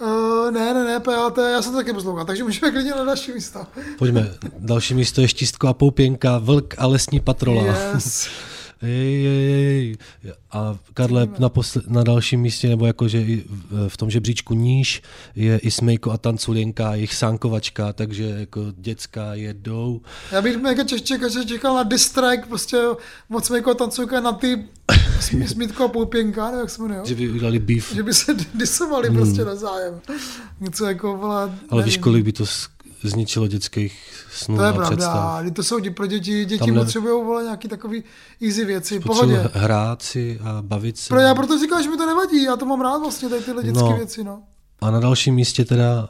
Uh, ne, ne, ne, PAT, já jsem to taky poslouchal, takže můžeme klidně na další místo. Pojďme, další místo je Štítko a Poupěnka, Vlk a lesní patrola. Yes. Ej, ej, ej. A Karle, na, posle, na dalším místě, nebo jakože i v- tom žebříčku níž, je i Smejko a Tanculinka, jejich sánkovačka, takže jako dětská jedou. Já bych mega čekal, že čekal na diss track, prostě moc jako tancujka na ty Sm- Smítko a Poupěnka, nevím, jak se jmenuje. Že by udělali beef. Že by se disovali hmm. prostě na zájem. Něco jako, vole, Ale víš, kolik by to zničilo dětských snů To je pravda, představ. To jsou dě- pro děti, děti Tam ne- potřebují vole nějaký takový easy věci, Potřebuji pohodě. hrát si a bavit se. Pro, já proto říkám, že mi to nevadí, já to mám rád vlastně, tady tyhle dětské No. věci, no. A na dalším místě teda,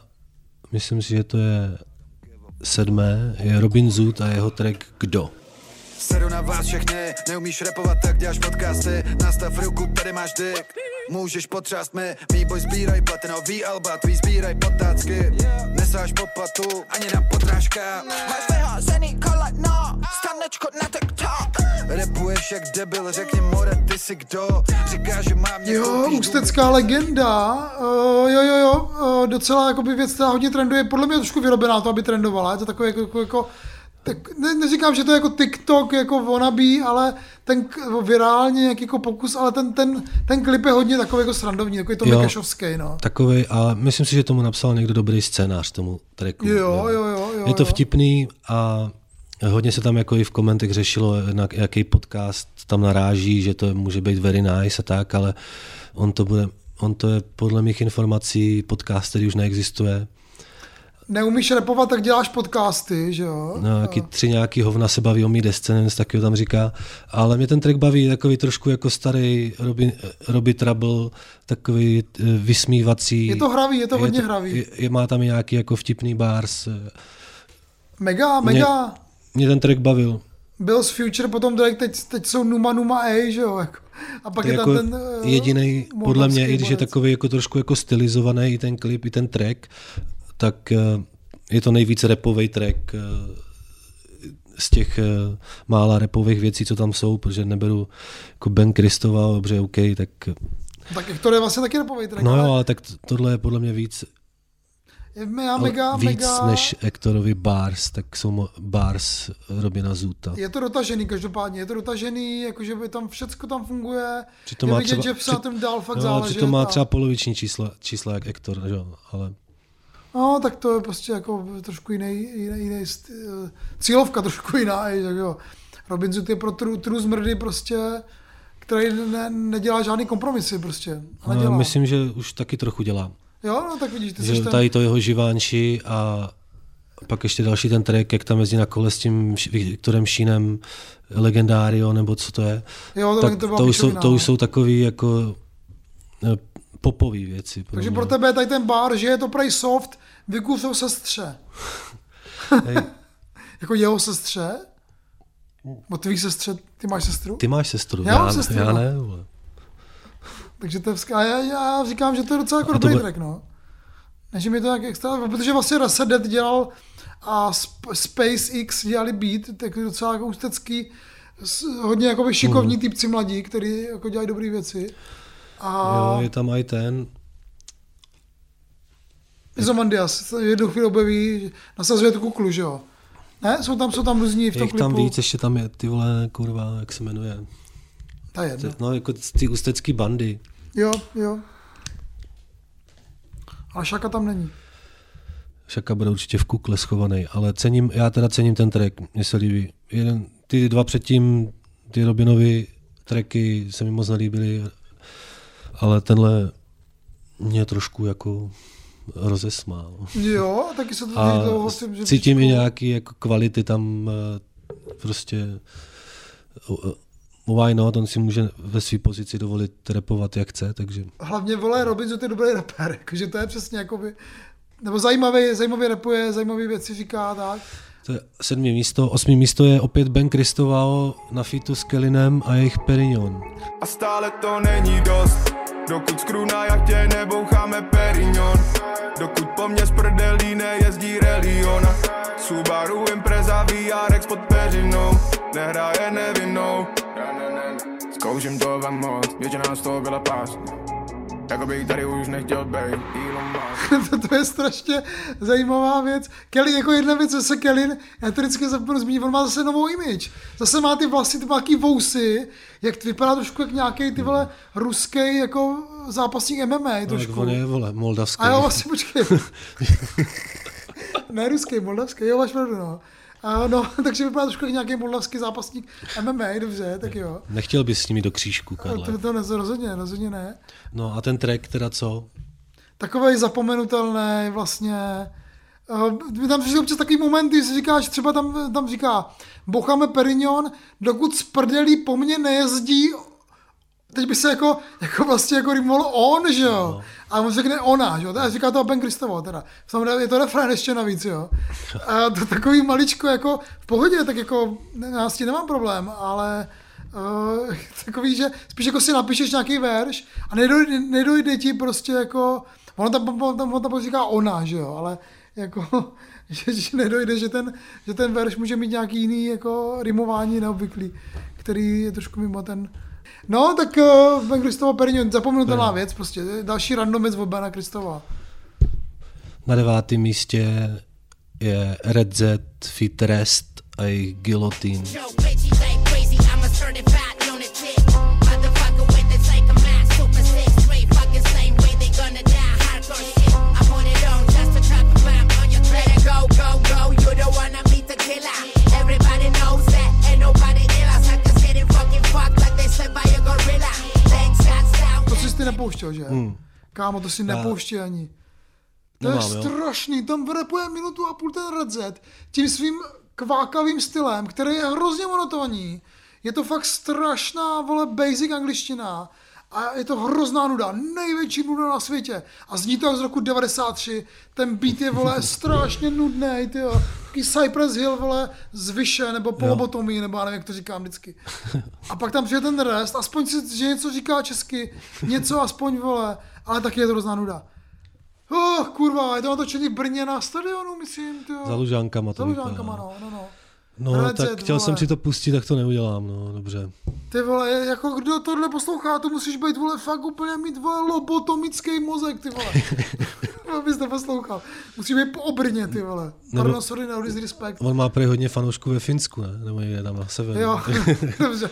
myslím si, že to je sedmé, je Robin Zoot a jeho track Kdo. Sedu na vás všechny, neumíš repovat, tak děláš podcasty. Nastav ruku, tady máš dick. Můžeš potřást mi, mý boj sbíraj platinový alba Tvý sbíraj potácky, nesáš po platu, ani na podrážka Máš vyházený koleno, stanečko na TikTok. Repuješ jak debil, řekni more, ty si kdo? Říkáš, že mám Jo, ústecká legenda, uh, jo, jo, jo, uh, docela jakoby věc, která hodně trenduje, podle mě je trošku vyrobená to, aby trendovala, je to takové jako, jako, jako tak ne, neříkám, že to je jako TikTok, jako wannabe, ale ten virálně nějaký jako pokus, ale ten, ten, ten klip je hodně takový jako srandovní, takový to Jo. Mikešovský, no. Takovej, a myslím si, že tomu napsal někdo dobrý scénář tomu tracku. Jo, jo, jo, jo. Je to jo. vtipný a hodně se tam jako i v komentech řešilo, na jaký podcast tam naráží, že to může být very nice a tak, ale on to bude, on to je podle mých informací podcast, který už neexistuje. Neumíš repovat, tak děláš podcasty, že jo? No, nějaký tři nějaký hovna se baví o mý desce, nevím, taky tam říká. Ale mě ten track baví takový trošku jako starý Robin, Robbie Trouble, takový eh, vysmívací. Je to hravý, je to hodně to, hravý. Je, je, má tam i nějaký jako vtipný bars. Mega, Mě- mega. Mě ten track bavil. Bills Future, potom Drake, teď, teď jsou Numa Numa A, že jo? Jako. A pak To je, je tam jako ten uh, jediný, podle mě, i když je takový jako trošku jako stylizovaný i ten klip, i ten track, tak eh, je to nejvíc repový track eh, z těch eh, mála repových věcí, co tam jsou, protože neberu jako Ben Kristova, dobře, OK, tak Tak Hector je vlastně taky repovej track. no jo, ale ale tak tohle je podle mě víc, je mega, víc mega, než Hektorovi bars, tak jsou bars Robina Zuta. je to dotažený každopádně, je to dotažený, jakože by tam všecko tam funguje, Přitom je má vidět, třeba- že psa tím dál fakt No, záleží. přitom má třeba poloviční čísla, čísla jak Hector, že ale No, tak to je prostě jako trošku jiný, jiný, jiný eh, cílovka trošku jiná, je, že jo. Robin Hood je pro true, true zmrdy prostě, který ne, nedělá žádný kompromisy prostě. No, myslím, že už taky trochu dělá. Jo, no tak vidíš, ty Že ten... tady to jeho živánči a pak ještě další ten track, jak tam jezdí na kole s tím Viktorem Šínem, Legendario, nebo co to je. Jo, to, tak to, to, už jsou, to no. už jsou takový jako eh, popové věci. pro Takže mě. pro tebe je tady ten bar, že je to prej soft, vykusou sestře. Jako jeho sestře? O tvý sestře, ty máš sestru? ty máš sestru, Já já, mám sestru, já no. ne. Vole. Takže to je já, já, říkám, že to je docela jako dobrý bude- track, no. Ne, že mi to nějak extra, protože vlastně Resedet dělal a Sp- SpaceX dělali beat, tak je docela jako ústecký, hodně jako šikovní Mhm. typci mladí, který jako dělají dobré věci. A Jo, je tam i ten, Izomandias jednu chvíli objeví, nasazuje tu kuklu, že jo? Ne, jsou tam, jsou tam různí v tom jich tam klipu. víc, ještě tam je ty vole, kurva, jak se jmenuje. Ta jedno. No, jako ty ústecký bandy. Jo, jo. Ale Šaka tam není. Šaka bude určitě v kukle schovaný, ale cením, já teda cením ten track, mně se líbí. Jeden, ty dva předtím ty Robinovy tracky se mi moc nelíbily, ale tenhle mě trošku jako rozesmál. Jo, taky se to A dlouho s tím, že cítím i nějaký jako kvality tam eh, prostě eh, why not, on si může ve své pozici dovolit repovat jak chce, takže Hlavně vole Robinson to je dobrý rapper, jakože to je přesně jakoby, nebo zajímavý, zajímavý rapuje, zajímavý věci říká, tak. to je sedmý místo. Osmý místo je opět Ben Kristovao na featu s Kellinem a jejich Perignon. A stále to není dost Dokud skru na jachtě neboucháme Perignon Dokud po mně z prdelí nejezdí Reliona Subaru Impreza VRX pod peřinou Nehraje nevinnou. Zkouším to vám moc, většina z toho byla pás Jako bych tady už nechtěl být to, to je strašně zajímavá věc. Kelly, jako jedna věc, zase Kelly, já to vždycky zapomenu zmínit, on má zase novou image. Zase má ty vlasy, ty takový vousy, jak vypadá trošku jak nějaký ty vole ruský jako zápasník MMA No, tak trošku. on je, vole, moldavský. A jo, vlastně počkej. ne ruský, moldavský, jo, máš pravdu, no. A no, takže vypadá trošku jak nějaký moldavský zápasník MMA, dobře, tak jo. Nechtěl bys s nimi do křížku, Karle. To, to ne, rozhodně, rozhodně ne. No a ten track teda co? takový zapomenutelný vlastně. Uh, tam přišel občas takový momenty, kdy si říkáš, třeba tam, tam říká, bocháme Perignon, dokud z prdelí po mně nejezdí, teď by se jako, jako vlastně jako rýmovalo on, že jo? A on řekne ona, že jo? Teda říká to Ben Kristovo, teda. Samozřejmě je to refrén ještě navíc, jo? A to takový maličko jako v pohodě, tak jako já s tím nemám problém, ale uh, takový, že spíš jako si napíšeš nějaký verš a nedojde, nedojde ti prostě jako, ono tam, on tam, on tam říká ona, že jo, ale jako, že, že nedojde, že ten, že ten verš může mít nějaký jiný jako rimování neobvyklý, který je trošku mimo ten, No, tak uh, Ben Kristova Perignon, zapomenutelná věc, prostě další random věc od Bena Kristova. Na devátém místě je Red Z, Fit Rest a jejich Guillotine. Nepouštěl, že? Hmm. Kámo, to si nepouští ani. To Nemám, je jo. strašný, tam repuje minutu a půl ten Red Z tím svým kvákavým stylem, který je hrozně monotónní. Je to fakt strašná, vole, basic angličtina. A je to hrozná nuda, největší nuda na světě. A zní to jak z roku 93, ten beat je, vole, strašně nudný, ty jo. Taký Cypress Hill, vole, z vyše, nebo polobotomí, nebo já nevím, jak to říkám vždycky. A pak tam přijde ten rest, aspoň si, že něco říká česky, něco aspoň, vole, ale taky je to hrozná nuda. Oh, kurva, je to natočený v Brně na stadionu, myslím, ty jo. Za Lužánkama Za to Lužánkama, vypadá. no, no, no. No, Red tak chtěl vole. jsem si to pustit, tak to neudělám, no, dobře. Ty vole, jako kdo tohle poslouchá, to musíš být, vole, fakt úplně mít, vole, lobotomický mozek, ty vole. Abys to poslouchal. Musí být po obrně, ty vole. Nebo- Pardon, sorry, no disrespect. On má prej hodně fanoušků ve Finsku, ne? Nebo někde tam na severu. Jo, dobře.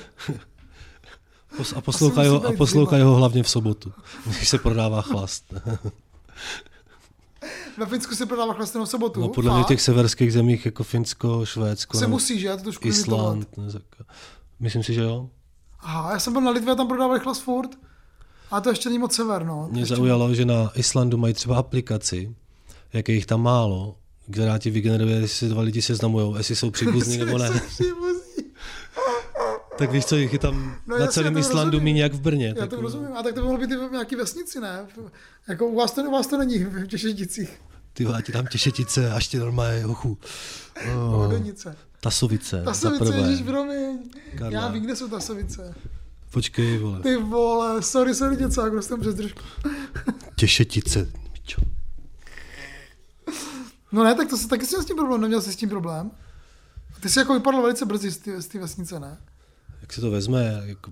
A poslouchají ho, a zima. ho hlavně v sobotu, když se prodává chlast. Ve Finsku se prodává chlastenou sobotu. No, podle mě těch severských zemích jako Finsko, Švédsko, se musí, že? To trošku. Island. Ne, myslím si, že jo. Aha, já jsem byl na Litvě a tam prodávali chlas furt. A to ještě není moc sever, no. Mě ještě... zaujalo, že na Islandu mají třeba aplikaci, jak je jich tam málo, která ti vygeneruje, jestli se dva lidi seznamujou, jestli jsou příbuzní nebo ne. Tak víš co, jich je tam No na celém Islandu méně jak v Brně. Já tak, to rozumím. A tak to mohlo být i v nějaký vesnici, ne? Jako u vás to, u vás to není v Těšeticích. Ty vole, ti tam těšetice, až ti normálně hochu. Oh, Vodenice. tasovice, za Tasovice, prvé. ježiš, promiň. Karla. Já vím, kde jsou Tasovice. Počkej, vole. Ty vole, sorry, sorry, něco, jak jsem přes držku. Těšetice. Čo? No ne, tak to se taky s tím problém, neměl jsi s tím problém. Ty jsi jako vypadl velice brzy z té- vesnice, ne? Jak se to vezme, jako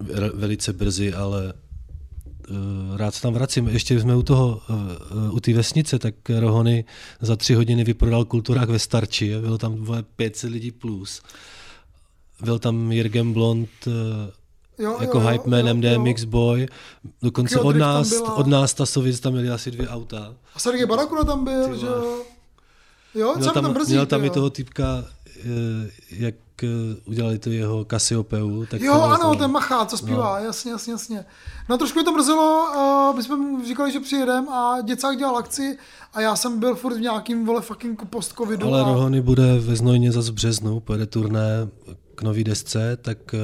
ve- velice brzy, ale rád se tam vracím. Ještě jsme u toho, uh, u té vesnice, tak Rohony za tři hodiny vyprodal kulturák ve Starči bylo tam vole, 500 lidí plus. Byl tam Jirgen Blond uh, Jo, jako jo, jo, hype man, jo, MD jo. Mix Boy. Dokonce od nás, od nás Tasovic tam měli asi dvě auta. A Sergej Barakuna tam byl, že jo? Jo, Měl tam tam, brzy, měl tam ty i jo. toho typka, eh, jak eh, udělali tu jeho Cassiopeu. Tak Jo, to ano, vlastně- ten Machá, co zpívá, no. jasně, jasně, jasně. No trošku mi to mrzelo, uh, my jsme mu říkali, že přijedem a děcák dělal akci a já jsem byl furt v nějakým, vole, fucking post-covidu. Ale a... Rohony bude ve Znojně zase v březnu, pojede turné k nový desce, tak eh,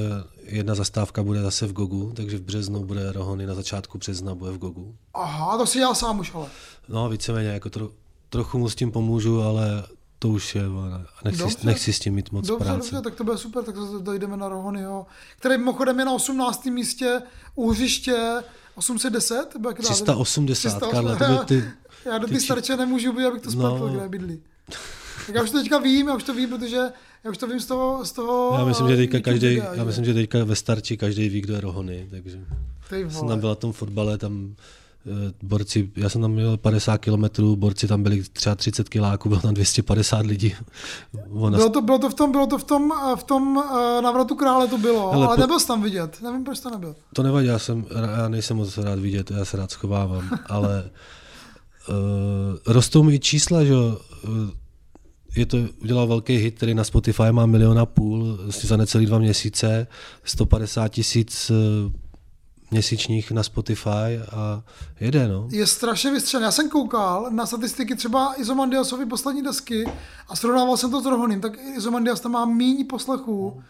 jedna zastávka bude zase v Gogu, takže v březnu bude Rohony na začátku března bude v Gogu. Aha, to si dělal sám už, ale. No víceméně, jako tro, trochu mu s tím pomůžu, ale to už je, nechci, Dobře. nechci s tím mít moc Dobře, práce. dobře, tak to bude super, tak dojdeme na Rohonyho, který mimochodem je na 18. místě u hřiště 810? Nebo jak to dá? 380, 380, Karle, to ty... Já do ty ty starče nemůžu být, abych to spletl, No. no. kde bydlí. Tak já už to teďka vím, já už to vím, protože já už to vím z toho, z toho Já myslím, že eh, teďka každý, já myslím, že teďka ve starči každý ví, kdo je Rohony, takže Ty jsem tam byl na tom fotbale, tam borci, já jsem tam měl 50 kilometrů, borci tam byli třeba 30 kiláků, bylo tam 250 lidí. Ona, Bylo to, bylo to v tom, bylo to v tom, eh, v tom uh, navratu krále to bylo, Hele, ale, po- nebyl jsi tam vidět, nevím, proč to nebyl. To nevadí, já, jsem, já nejsem moc rád vidět, já se rád schovávám, ale uh, rostou mi čísla, že jo, je to, udělal velký hit, který na Spotify má milion a půl, za necelý dva měsíce, 150 tisíc měsíčních na Spotify a jede, no. Je strašně vystřelený. Já jsem koukal na statistiky třeba Izomandiasovy poslední desky a srovnával jsem to s Rohonym, tak Izomandias tam má méně poslechů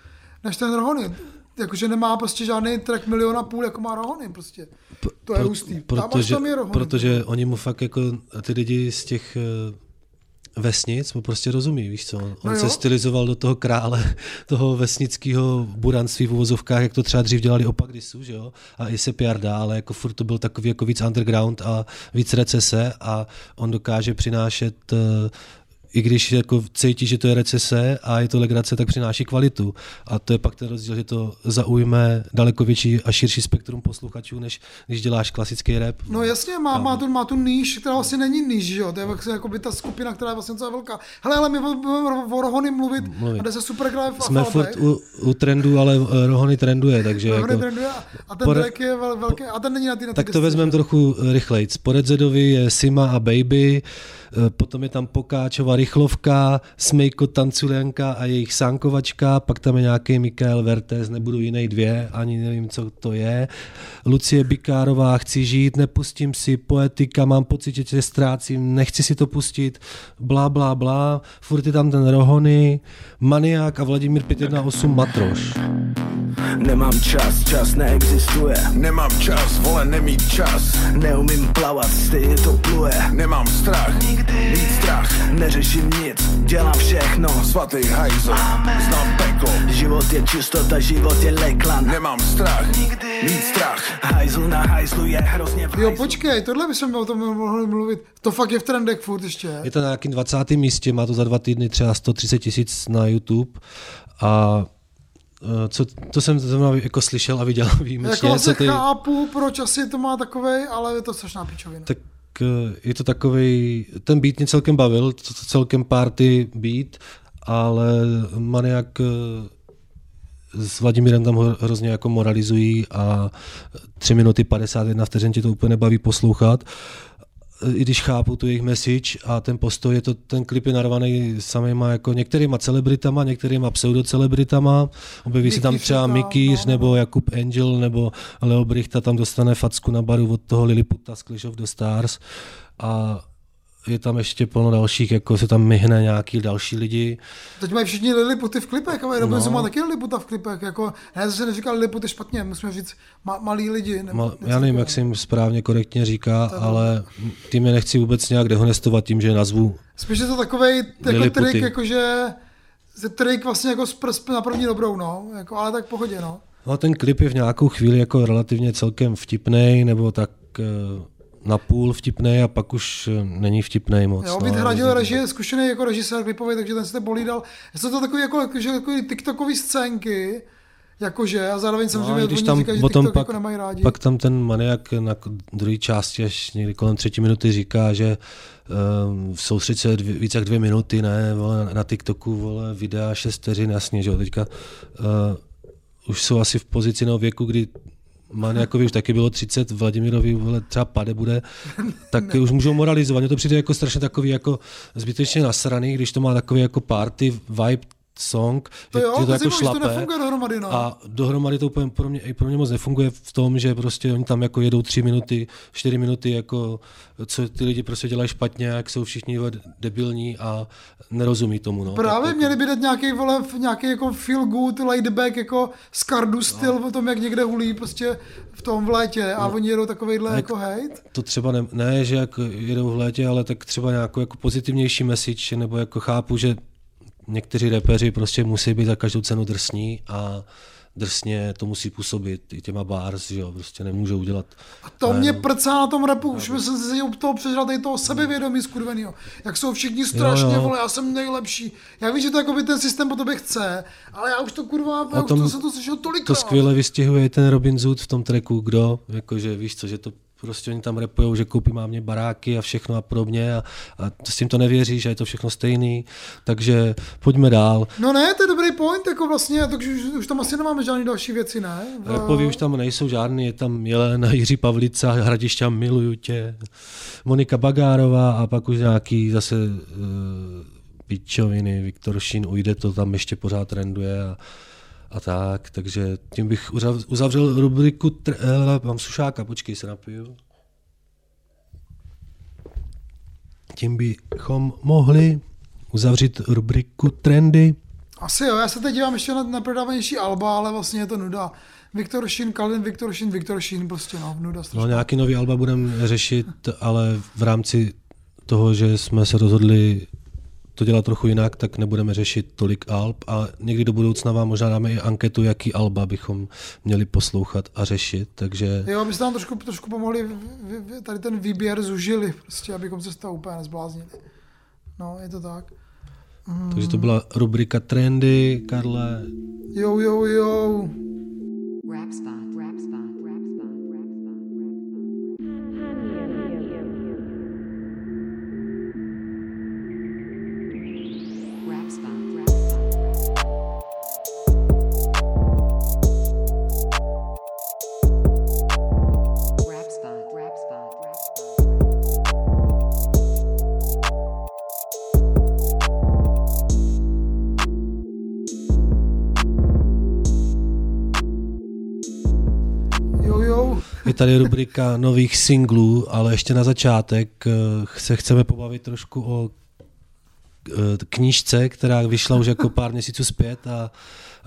než ten Rohony. Jakože nemá prostě žádný track milion a půl, jako má Rohony prostě. To je Pro- hustý. Tam Protože, až tam je protože oni mu fakt jako ty lidi z těch eh, vesnic mu prostě rozumí, víš co. On No se stylizoval do toho krále, toho vesnického buranství v uvozovkách, jak to třeba dřív dělali opak Disu, že jo, a i se Piarda, ale jako furt to byl takový jako víc underground a víc recese a on dokáže přinášet eh, i když jako cítí, že to je recese a je to legrace, tak přináší kvalitu. A to je pak ten rozdíl, že to zaujme daleko větší a širší spektrum posluchačů, než když děláš klasický rap. No jasně, má, má, tu, má tu níž, která vlastně není níž, že jo? To je vlastně jako by ta skupina, která je vlastně docela velká. Hele, ale my budeme o Rohony mluvit, Mluvit. a jde se super hraje v Jsme furt u, u trendu, ale eh, Rohony trenduje, takže Rohony jako, trenduje a- ten Pore- je vel, velký, a ten není na ty, na ty tak to vezmeme trochu rychlejc. Po Redzedovi je Sima a Baby, potom je tam Pokáčova rychlovka, Smejko Tanculenka a jejich sánkovačka, pak tam je nějaký Mikael Vertes, nebudu jiný dvě, ani nevím, co to je. Lucie Bikárová, chci žít, nepustím si, poetika, mám pocit, že tě ztrácím, nechci si to pustit, blá, blá, blá, furt je tam ten Rohony, Maniak a Vladimír 518 Matroš. Nemám čas, čas neexistuje. Nemám čas, vole, nemít čas. Neumím plavat, stejně to pluje. Nemám strach, nikdy mít strach Neřeším nic, dělám všechno Svatý hajzl, znám peklo Život je čistota, život je leklan Nemám strach, nikdy mít strach Hajzl na hajzlu je hrozně v Jo, počkej, tohle bychom o tom mohli mluvit. To fakt je v trendech furt ještě. Je to na nějakým 20. místě, má to za dva týdny třeba 130 tisíc na YouTube a eh, co, to jsem to jsem jako slyšel a viděl výjimečně. Jako vlastně co ty, chápu, proč asi to má takovej, ale je to strašná pičovina. tak je to takový, ten beat mě celkem bavil, celkem party beat, ale Maniak eh, s Vladimírem tam hrozně jako moralizují a 3 minuty 51 vteřin ti to úplně nebaví poslouchat. I když chápu tu jejich message a ten postoj, je to, ten klip je narvaný samýma jako některýma celebritama, některýma pseudocelebritama, objeví se tam třeba Mikýř no. nebo Jakub Angel nebo Leo Brichta tam dostane facku na baru od toho Liliputa z Clash of the Stars a je tam ještě plno dalších, jako se tam myhne nějaký další lidi. Teď mají všichni Liliputy v klipech, ale Robinson No. má taky Liliputa v klipech. Jako, ne, zase neříkal Liliput je špatně, musíme říct ma, malí lidi. Ne, Ma, já nevím, jak se jim správně korektně říká, ale tím je nechci vůbec nějak dehonestovat tím, že je nazvu Spíš je to takový jako Liliputy. trik, jakože trik vlastně jako z prs- na první dobrou, no. Jako, ale tak pohodě, no. No ten klip je v nějakou chvíli jako relativně celkem vtipnej, nebo tak na půl vtipnej a pak už eh, není vtipnej moc. Jo, no, být hradil ale- režie, zkušený jako režisér klipový, takže ten se to bolídal. Jsou to takový, jako, že, takový tiktokový scénky, jakože, a zároveň samozřejmě No, no, když tam říkají, že potom TikTok pak, jako nemají rádi. pak tam ten maniak na druhé části, až někdy kolem třetí minuty říká, že um, soustřed se dvě, více jak dvě minuty, ne, vole, na TikToku, vole, videa šest vteřin, jasně, že jo, teďka uh, už jsou asi v pozici nebo věku, kdy Maniakovi už taky bylo 30, Vladimirovi vole, třeba pade bude, tak už můžou moralizovat. Mně to přijde jako strašně takový jako zbytečně nasraný, když to má takový jako party vibe, song, To že, jo, že to jako že to nefunguje dohromady, no. A dohromady to úplně pro mě, i pro mě moc nefunguje v tom, že prostě oni tam jako jedou tři minuty, čtyři minuty, jako co ty lidi prostě dělají špatně, jak jsou všichni debilní a nerozumí tomu. No. Právě tak, měli by dát nějaký, vole, nějaký jako feel good, laid back, jako Skardu styl o tom, jak někde hulí prostě v tom v létě a oni jedou takovejhle jako hate. to třeba ne, ne, že jak jedou v létě, ale tak třeba nějakou jako pozitivnější message, nebo jako chápu, že někteří repeři prostě musí být za každou cenu drsní a drsně to musí působit i těma bars, že jo, prostě nemůžou udělat. To mě prcá na tom repu, už jsem se u toho přežral tady toho sebevědomí skurvenýho. Jak jsou všichni strašně, jo. vole, já jsem nejlepší. Já vím, že to jako by ten systém po tobě chce, ale já už to kurva, já už tom to jsem to slyšel tolikrát. To skvěle vystihuje ten Robin Zoot v tom tracku, kdo, jakože víš co, že to prostě oni tam repujou, že koupí mámě baráky a všechno a podobně a, a s tím to nevěří, že je to všechno stejný, takže pojďme dál. No ne, to je dobrý point, jako vlastně, takže už, už tam asi nemáme žádné další věci, ne? V- Repoví už tam nejsou žádný, je tam Jelena, Jiří Pavlica, Hradišťa, miluju tě, Monika Bagárová a pak už nějaký zase uh, pičoviny, Viktor Šín, ujde to tam ještě pořád trenduje a, a tak, takže tím bych uzav- uzavřel rubriku, tr- eh, mám sušáka, počkej se napiju. Tím bychom mohli uzavřít rubriku trendy. Asi jo, já se teď dívám ještě na, na prodávanější alba, ale vlastně je to nuda. Viktor Šin, Calvin Viktor Šin, Viktor Šin, prostě no, nuda strašná. No, nějaký nový alba budeme řešit, ale v rámci toho, že jsme se rozhodli to dělat trochu jinak, tak nebudeme řešit tolik alb a někdy do budoucna vám možná dáme i anketu, jaký alba bychom měli poslouchat a řešit, takže Jo, abyste nám trošku, trošku pomohli tady ten výběr zužili, prostě, abychom se z toho úplně nezbláznili. No, je to tak. takže to byla rubrika Trendy, Karle. Jo, jo, jo. Rap spot, tady rubrika nových singlů, ale ještě na začátek eh, se chceme pobavit trošku o eh, knížce, která vyšla už jako pár měsíců zpět, a,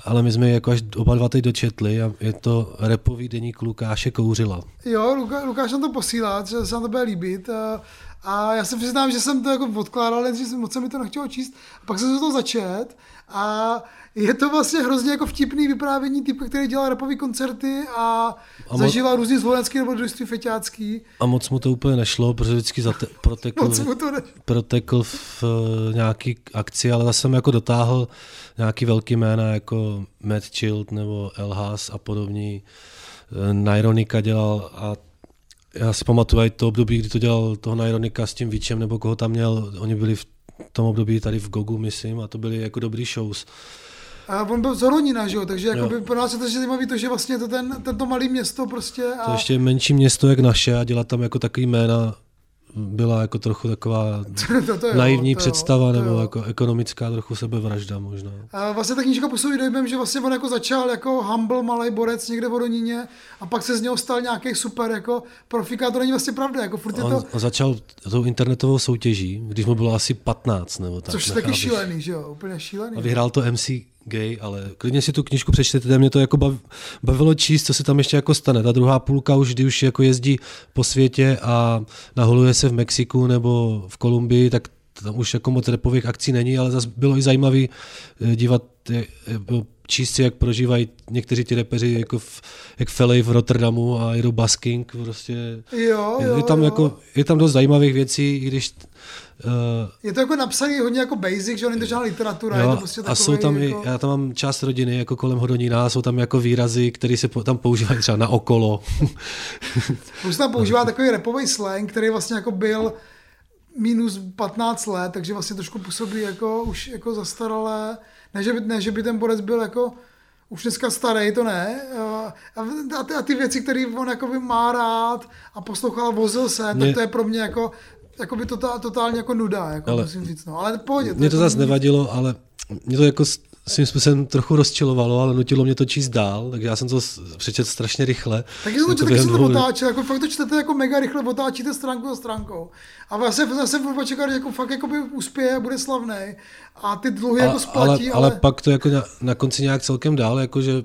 ale my jsme ji jako až oba dva teď dočetli a je to repový deník Lukáše Kouřila. Jo, Luka, Lukáš nám to posílá, že se nám to bude líbit. A, a já se přiznám, že jsem to jako odkládal, že jsem, moc se mi to nechtělo číst. A pak jsem se to začet a je to vlastně hrozně jako vtipný vyprávění typu, který dělal rapové koncerty a, A a mo- zažíval různý zvolenský nebo družství feťácký. A moc mu to úplně nešlo, protože vždycky zate- protekl, Moc ne... protekl v eh, nějaký akci, ale zase jsem jako dotáhl nějaký velký jména jako Matt Child nebo Elhas a podobní. Eh, Naironika dělal a já si pamatuju i to období, kdy to dělal toho Naironika s tím Víčem, nebo koho tam měl, oni byli v tom období tady v Gogu, myslím, a to byly jako dobrý shows. A on byl z Horonina, že jo, takže Jo. jako by pro nás je to zajímavé to, že vlastně to ten, tento malý město prostě a To ještě menší město jak naše a dělat tam jako takový jména byla jako trochu taková to, to jo, naivní to jo, představa to nebo jo. jako ekonomická trochu sebevražda možná. A vlastně ta knížka působí dojmem, že vlastně on jako začal jako humble malý borec někde v Horoníně a pak se z něho stal nějaký super jako profika, to není vlastně pravda, jako furt je On, to, on začal tou internetovou soutěží, když mu bylo asi 15 nebo tak. což je taky šílený, že jo, úplně šílený. A vyhrál to MC Gay, ale klidně si tu knížku přečtěte, mě to jako bav, bavilo číst, co se tam ještě jako stane. Ta druhá půlka už, kdy už jako jezdí po světě a naholuje se v Mexiku nebo v Kolumbii, tak tam už jako moc repových akcí není, ale zase bylo i zajímavý eh, dívat, eh, eh, číst si, jak prožívají někteří ti repeři, jako v, jak Felej v Rotterdamu a jedou basking, prostě. Jo, je, jo, je, tam jo. jako, je tam dost zajímavých věcí, i když uh, Je to jako napsaný hodně jako basic, že jo, není to žádná literatura, je to Jo, prostě a jsou tam jako... i, já tam mám část rodiny jako kolem Hodonína, jsou tam jako výrazy, které se po, tam používají třeba na okolo. Už tam používá takový repový slang, který vlastně jako byl minus 15 let, takže vlastně trošku působí jako už jako zastaralé. Ne, že by, ne, že by ten borec byl jako už dneska starý, to ne. A, a, ty, a ty věci, které on jako by má rád a poslouchal a vozil se, Mě- tak to je pro mě jako, jako by totál, totálně jako nuda, jako Ale- musím říct. No. Ale pohodě. Mně to jako zase nevadilo, ale mě to jako svým způsobem trochu rozčilovalo, ale nutilo mě to číst dál, takže já jsem to přečetl strašně rychle. Taky jsem to Jako taky jsem to otáčel, jako fakt to čtete jako mega rychle, otáčíte stránku za stránkou. A já jsem, já jsem furt čekal, že jako fakt jako by uspěje a bude slavný. A ty dluhy jako ale, splatí, ale, ale, ale pak to jako na, na konci nějak celkem dál, jako že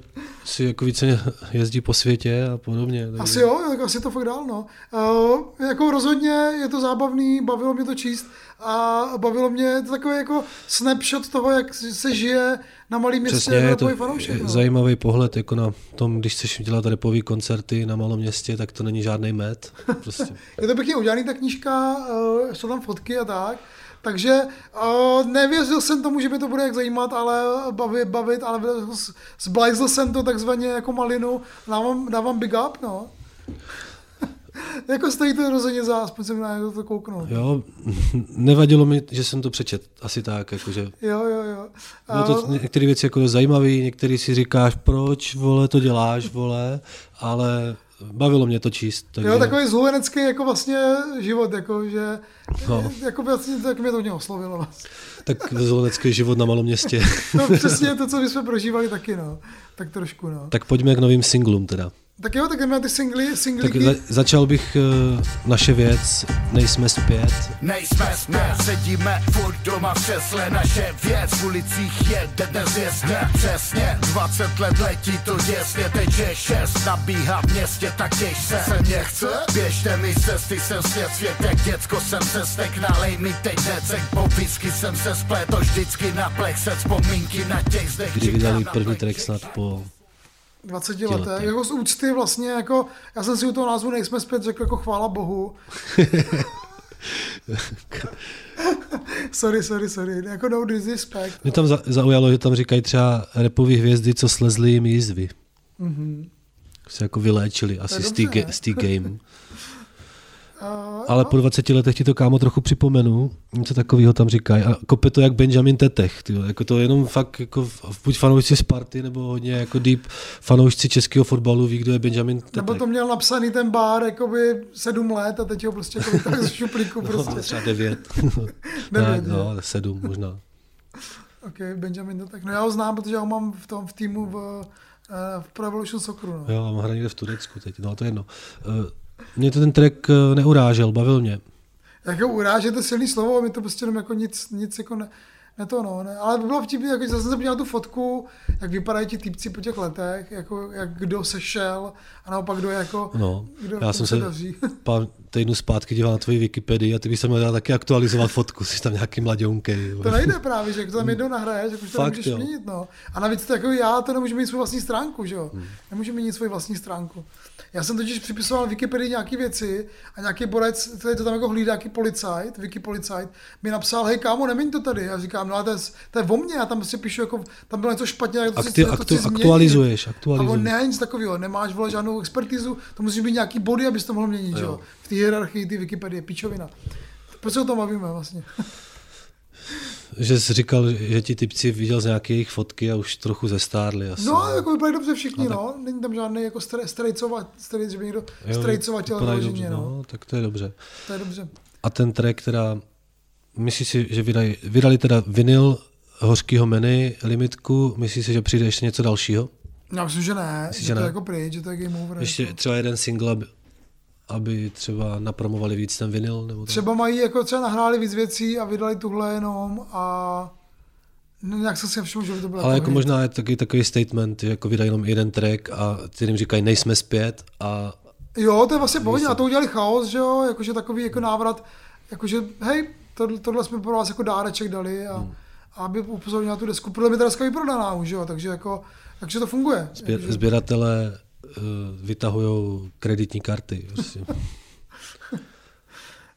si jako více jezdí po světě a podobně. Takže... Asi jo, tak asi to fakt dál, no. Uh, jako rozhodně je to zábavný, bavilo mě to číst a bavilo mě je to takový jako snapshot toho, jak se žije na malém městě Přesně, je jako to rapový fanoušek, no. zajímavý pohled jako na tom, když chceš dělat repový koncerty na malom městě, tak to není žádný met. Prostě. Je to pěkně udělaný, ta knížka, uh, jsou tam fotky a tak. Takže uh, nevěřil jsem tomu, že by to bude jak zajímat, ale bavit, bavit ale zblajzl jsem to takzvaně jako malinu, dávám, dávám big up, no. jako stojí to rozhodně za, aspoň jsem na to kouknout. Jo, nevadilo mi, že jsem to přečet, asi tak, jakože Jo, jo, jo. Bylo to Uh, některé věci jako zajímavé, některé si říkáš, proč, vole, to děláš, vole, ale bavilo mě to číst. Takže... Jo, takový zhulenecký jako vlastně život, jako že, No. jako vlastně, tak mě to mě oslovilo. Vlastně. Tak zvolenecký život na malom městě. No přesně to, co my jsme prožívali taky, no. Tak trošku, no. tak pojďme k novým singlům teda. Tak jo, tak jdeme na ty singly, Tak singlíky. za, začal bych uh, naše věc, nejsme zpět. Nejsme zpět, sedíme furt doma v křesle Naše věc v ulicích jede dnes jasně Přesně, 20 let letí to děsně Teď je 6, nabíhá v městě, tak těž se. Se mě chce, běžte mi cesty Jsem svět svět, jak děcko jsem se stek. Nalej mi teď necek, po whisky jsem se spléto Vždycky na plech. Se vzpomínky na těch zdech Kdy vydali první track snad po... 20 leté. letech. Jako z úcty vlastně, jako, já jsem si u toho názvu nejsme zpět řekl jako chvála bohu. sorry, sorry, sorry, jako no disrespect. Mě tam za, zaujalo, že tam říkají třeba repový hvězdy, co slezly jim jízvy. Mhm. Se jako vyléčili asi z té game. Ale po 20 letech ti to kámo trochu připomenu, něco takového tam říkají. A kope to jak Benjamin Tetech. Tyjo. Jako to jenom fakt jako v- buď fanoušci Sparty, nebo hodně jako deep fanoušci českého fotbalu ví, kdo je Benjamin Tetech. nebo to měl napsaný ten bar jakoby sedm let a teď ho prostě jako tak z šuplíku No, prostě. třeba devět. Devět, ne, no, sedm možná. Ok, Benjamin tak. No já ho znám, protože já ho mám v tom v týmu v, eh, v Pro Evolution Socceru. No. Jo, mám hra někde v Turecku teď, no to je jedno. Uh, mě to ten track eh, neurážel, bavil mě. Jako urážet je silný slovo, mi to prostě jenom jako nic, nic jako ne, ne to no, ne. ale by bylo vtipný, jako zase jsem tu fotku, jak vypadají ti týpci po těch letech, jako jak kdo sešel a naopak kdo je jako, No, kdo já jsem se daří. pár týdnů zpátky díval na tvoji Wikipedii a ty bys tam měl taky aktualizovat fotku, jsi tam nějaký mladounkej. To nejde právě, že jak to tam jednou nahraješ, tak už to Fakt, nemůžeš jo. měnit, no. A navíc to jako já, to nemůžu mít svou vlastní stránku, že jo. Hmm. Nemůžu mít svoji vlastní stránku. Já jsem totiž připisoval Wikipedii nějaké věci a nějaký borec, který to tam jako hlídá, nějaký policajt, Wiki policajt, mi napsal, hej kámo, neměň to tady. Já říkám, no ale to je, to je o mně, já tam si píšu, jako, tam bylo něco špatně, jak to Akti- to aktu- změnit. aktualizuješ, A aktualizuješ. on ne, nic takového, nemáš vole žádnou expertizu, to musí být nějaký body, abys to mohl měnit, že jo. V té hierarchii ty Wikipedie, pičovina. Proč se o tom bavíme vlastně? Že jsi říkal, že ti typci viděl z nějaké jejich fotky a už trochu zestárli asi. No, jako vypadají dobře všichni, No, tak- no. Není tam žádný jako stre, strejcovat, strej, že by někdo strejcovatel dobře, no. no. tak to je dobře. To je dobře. A ten track teda, myslíš si, že vydali, vydali teda vinyl hořkýho menu, limitku, myslíš si, že přijde ještě něco dalšího? Já myslím, že ne, Myslíš, že, že to je ne? jako pryč, že to je game over. Ještě jako. třeba jeden single, aby, aby třeba napromovali víc ten vinyl? Nebo tak? Třeba mají, jako třeba nahráli víc věcí a vydali tuhle jenom a ne, nějak jsem si všiml, že by to bylo Ale jako hit. možná je taky takový statement, že jako vydají jenom jeden track a ty jim říkají, nejsme zpět a Jo, to je vlastně pohodě, a to udělali chaos, že jo, jakože takový jako návrat, jakože hej, tohle, tohle jsme pro vás jako dáreček dali a, Hmm. a aby upozornil na tu desku. Podle mě ta deska vyprodaná už, jo, takže jako, takže to funguje. sběr, Jakože- sběratele vytahují kreditní karty. Prostě.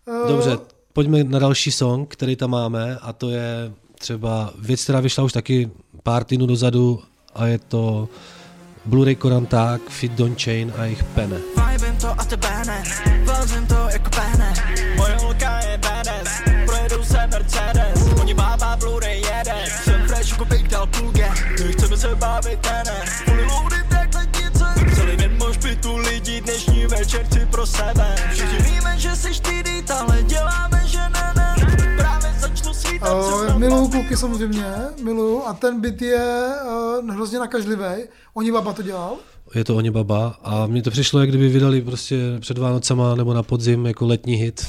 Eh, Dobře, pojďme na další song, který tam máme a to je třeba věc, která vyšla už taky pár týdnů dozadu a je to Blu-ray Koranták, Fit Don Chain a jejich Pene. Vibem to a tebe ne, to jako pene sebe Všichni víme, že jsi děláme, že ne ne Právě začnu svítat Uh, miluju kluky samozřejmě, miluju, a ten byt je uh, hrozně nakažlivý. Oni baba to dělal. Je to Oni Baba a mně to přišlo, jak kdyby vydali prostě před Vánocema nebo na podzim jako letní hit.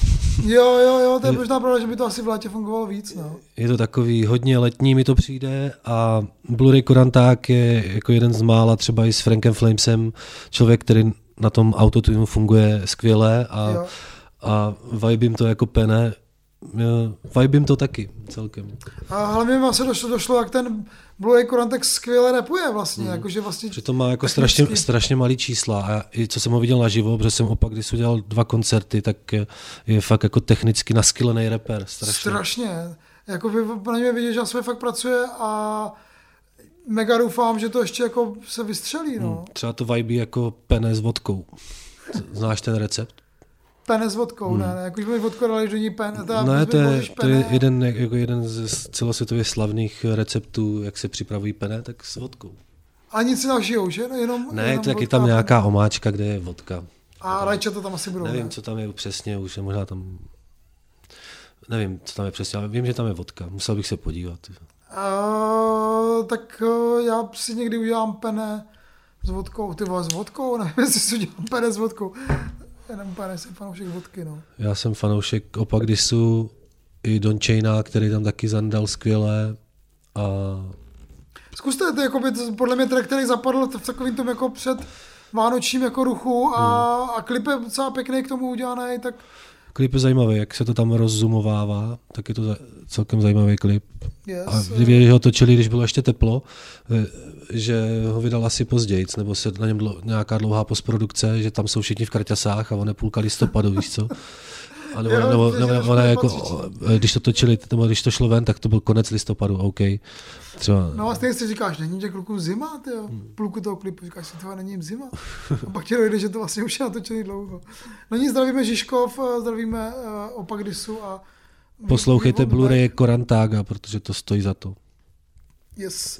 Jo, jo, jo, to je možná pravda, že by to asi v létě fungovalo víc, no. Je to takový hodně letní mi to přijde a Blu-ray Koranták je jako jeden z mála třeba i s Frankem Flamesem člověk, který na tom autotunu funguje skvěle a, Jo. a vibím to jako pene. Vibím to taky celkem. A hlavně mi se došlo, došlo, jak ten Blue Korantek skvěle repuje vlastně, Hmm. jakože vlastně... Přitom má jako strašně, strašně malý čísla a i co jsem ho viděl naživo, protože jsem opak, když udělal dva koncerty, tak je, je fakt jako technicky naskylený rapper. Strašně. Strašně. Jako vy, na něm vidět, že sobě fakt pracuje a mega doufám, že to ještě jako se vystřelí, no. Hmm. Třeba to vibe jako pene s vodkou. Znáš ten recept? Pene s vodkou, Hmm. ne, ne, jako jsme vodku dali do ní pen, teda Ne, to je, to je jeden, jako jeden z celosvětově slavných receptů, jak se připravují pene, tak s vodkou. A nic si nažijou, že? No, jenom, Ne, jenom tak je tam nějaká omáčka, kde je vodka. A rajčata tam asi budou, Nevím, ne? co tam je přesně, už je možná tam... Nevím, co tam je přesně, ale vím, že tam je vodka. Musel bych se podívat. Uh, tak uh, já si někdy udělám pene s vodkou, ty vole s vodkou, nevím, jestli si udělám pene s vodkou. Jenom pene, jsem fanoušek vodky, no. Já jsem fanoušek opak Disu i Don Chaina, který tam taky zandal skvěle. A Zkuste, to jako by, to- podle mě track, který zapadl v takovým tom jako před vánočním jako ruchu a, Hmm. a klip je docela pěkný k tomu udělaný, tak klip je zajímavý, jak se to tam rozzumovává, tak je to za- celkem zajímavý klip. Yes. A když ho točili, když bylo ještě teplo, eh, že ho vydal asi později, nebo se na něm dlo, nějaká dlouhá postprodukce, že tam jsou všichni v karťasách a on je půlka listopadu, víš co? A nebo, nebo, nebo, ona jako, pocit. eh, když to točili, nebo když to šlo ven, tak to byl konec listopadu, OK. Třeba, No a stejně si říkáš, není těch kluků zima, ty jo, půlku toho klipu, říkáš si, tohle není jim zima. A pak ti dojde, že to vlastně už je natočený dlouho. No nic, zdravíme Žižkov, eh, zdravíme uh, Opak Disu a... poslouchejte Blu-ray Korantága, protože to stojí za to. Yes.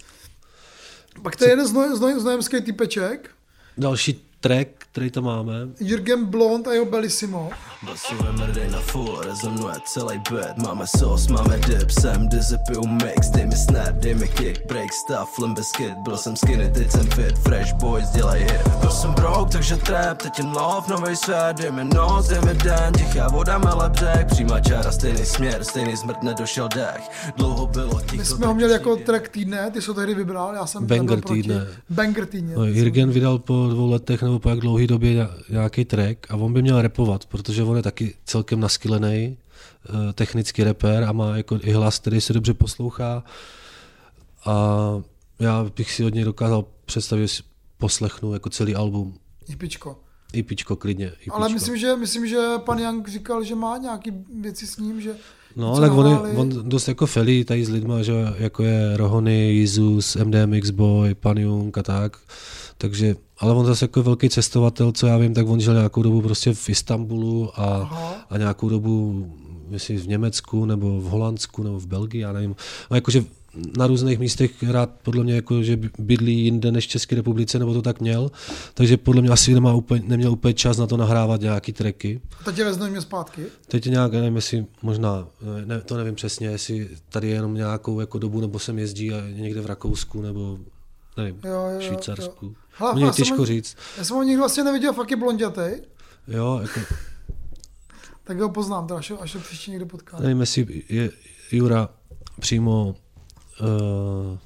Pak to je jeden z, noj, z, noj, z typeček, Další track, který tam máme, Jürgen Blond a jeho Bellissimo. Basové mrdej na full, rezonuje celý byt Máme sos, máme dip, sem dizipiju mix. Dej mi snap, dej mi kick, break stuff, limb biscuit. Byl jsem skinny, teď jsem fit, fresh boys dělaj hit. Byl jsem broke, takže trap, teď jen love, novej svět. Dej mi noc, dej mi den, tichá voda mele břeh. Přímá čára, stejný směr, stejný smrt, nedošel dech. Dlouho bylo ticho, My jsme ho měli jako track týdne, ty jsi ho tehdy vybral, já jsem Banger týdne. Banger týdne. No, Jürgen vydal po dvou letech nebo po jak dlouhé době ně- nějaký track a on by měl repovat, protože on je taky celkem naskylený eh, technický rapper a má jako i hlas, který se dobře poslouchá a já bych si od něj dokázal představit, že si poslechnu jako celý album. Ipičko. IPčko klidně. IPčko. Ale myslím že, myslím, že pan Young říkal, že má nějaký věci s ním, že No, tak on, je, on dost jako felí tady s lidma, že jako je Rohony, Jizus, MDMX Boy, Pan Jung a tak. Takže, ale on zase jako velký cestovatel, co já vím, tak on žil nějakou dobu prostě v Istanbulu a, a nějakou dobu, myslím, v Německu, nebo v Holandsku, nebo v Belgii, já nevím. A jakože na různých místech rád podle mě jako, že bydlí jinde než v České republice, nebo to tak měl, takže podle mě asi nemá úplně, neměl úplně čas na to nahrávat nějaký tracky. A teď je vezme mě zpátky. Teď nějak, nevím, jestli možná, ne, to nevím přesně, jestli tady je jenom nějakou jako dobu, nebo sem jezdí a někde v Rakousku, nebo nevím, Jo, jo, Švýcarsku. jo. Hele, Mně je jsem těžko říct. Já jsem ho nikdy vlastně neviděl, fakt je blondětej, Jo, jako, tak ho poznám, teda, až, ho- až ho příště někde potkám. nevím, jestli je Jura přímo uh,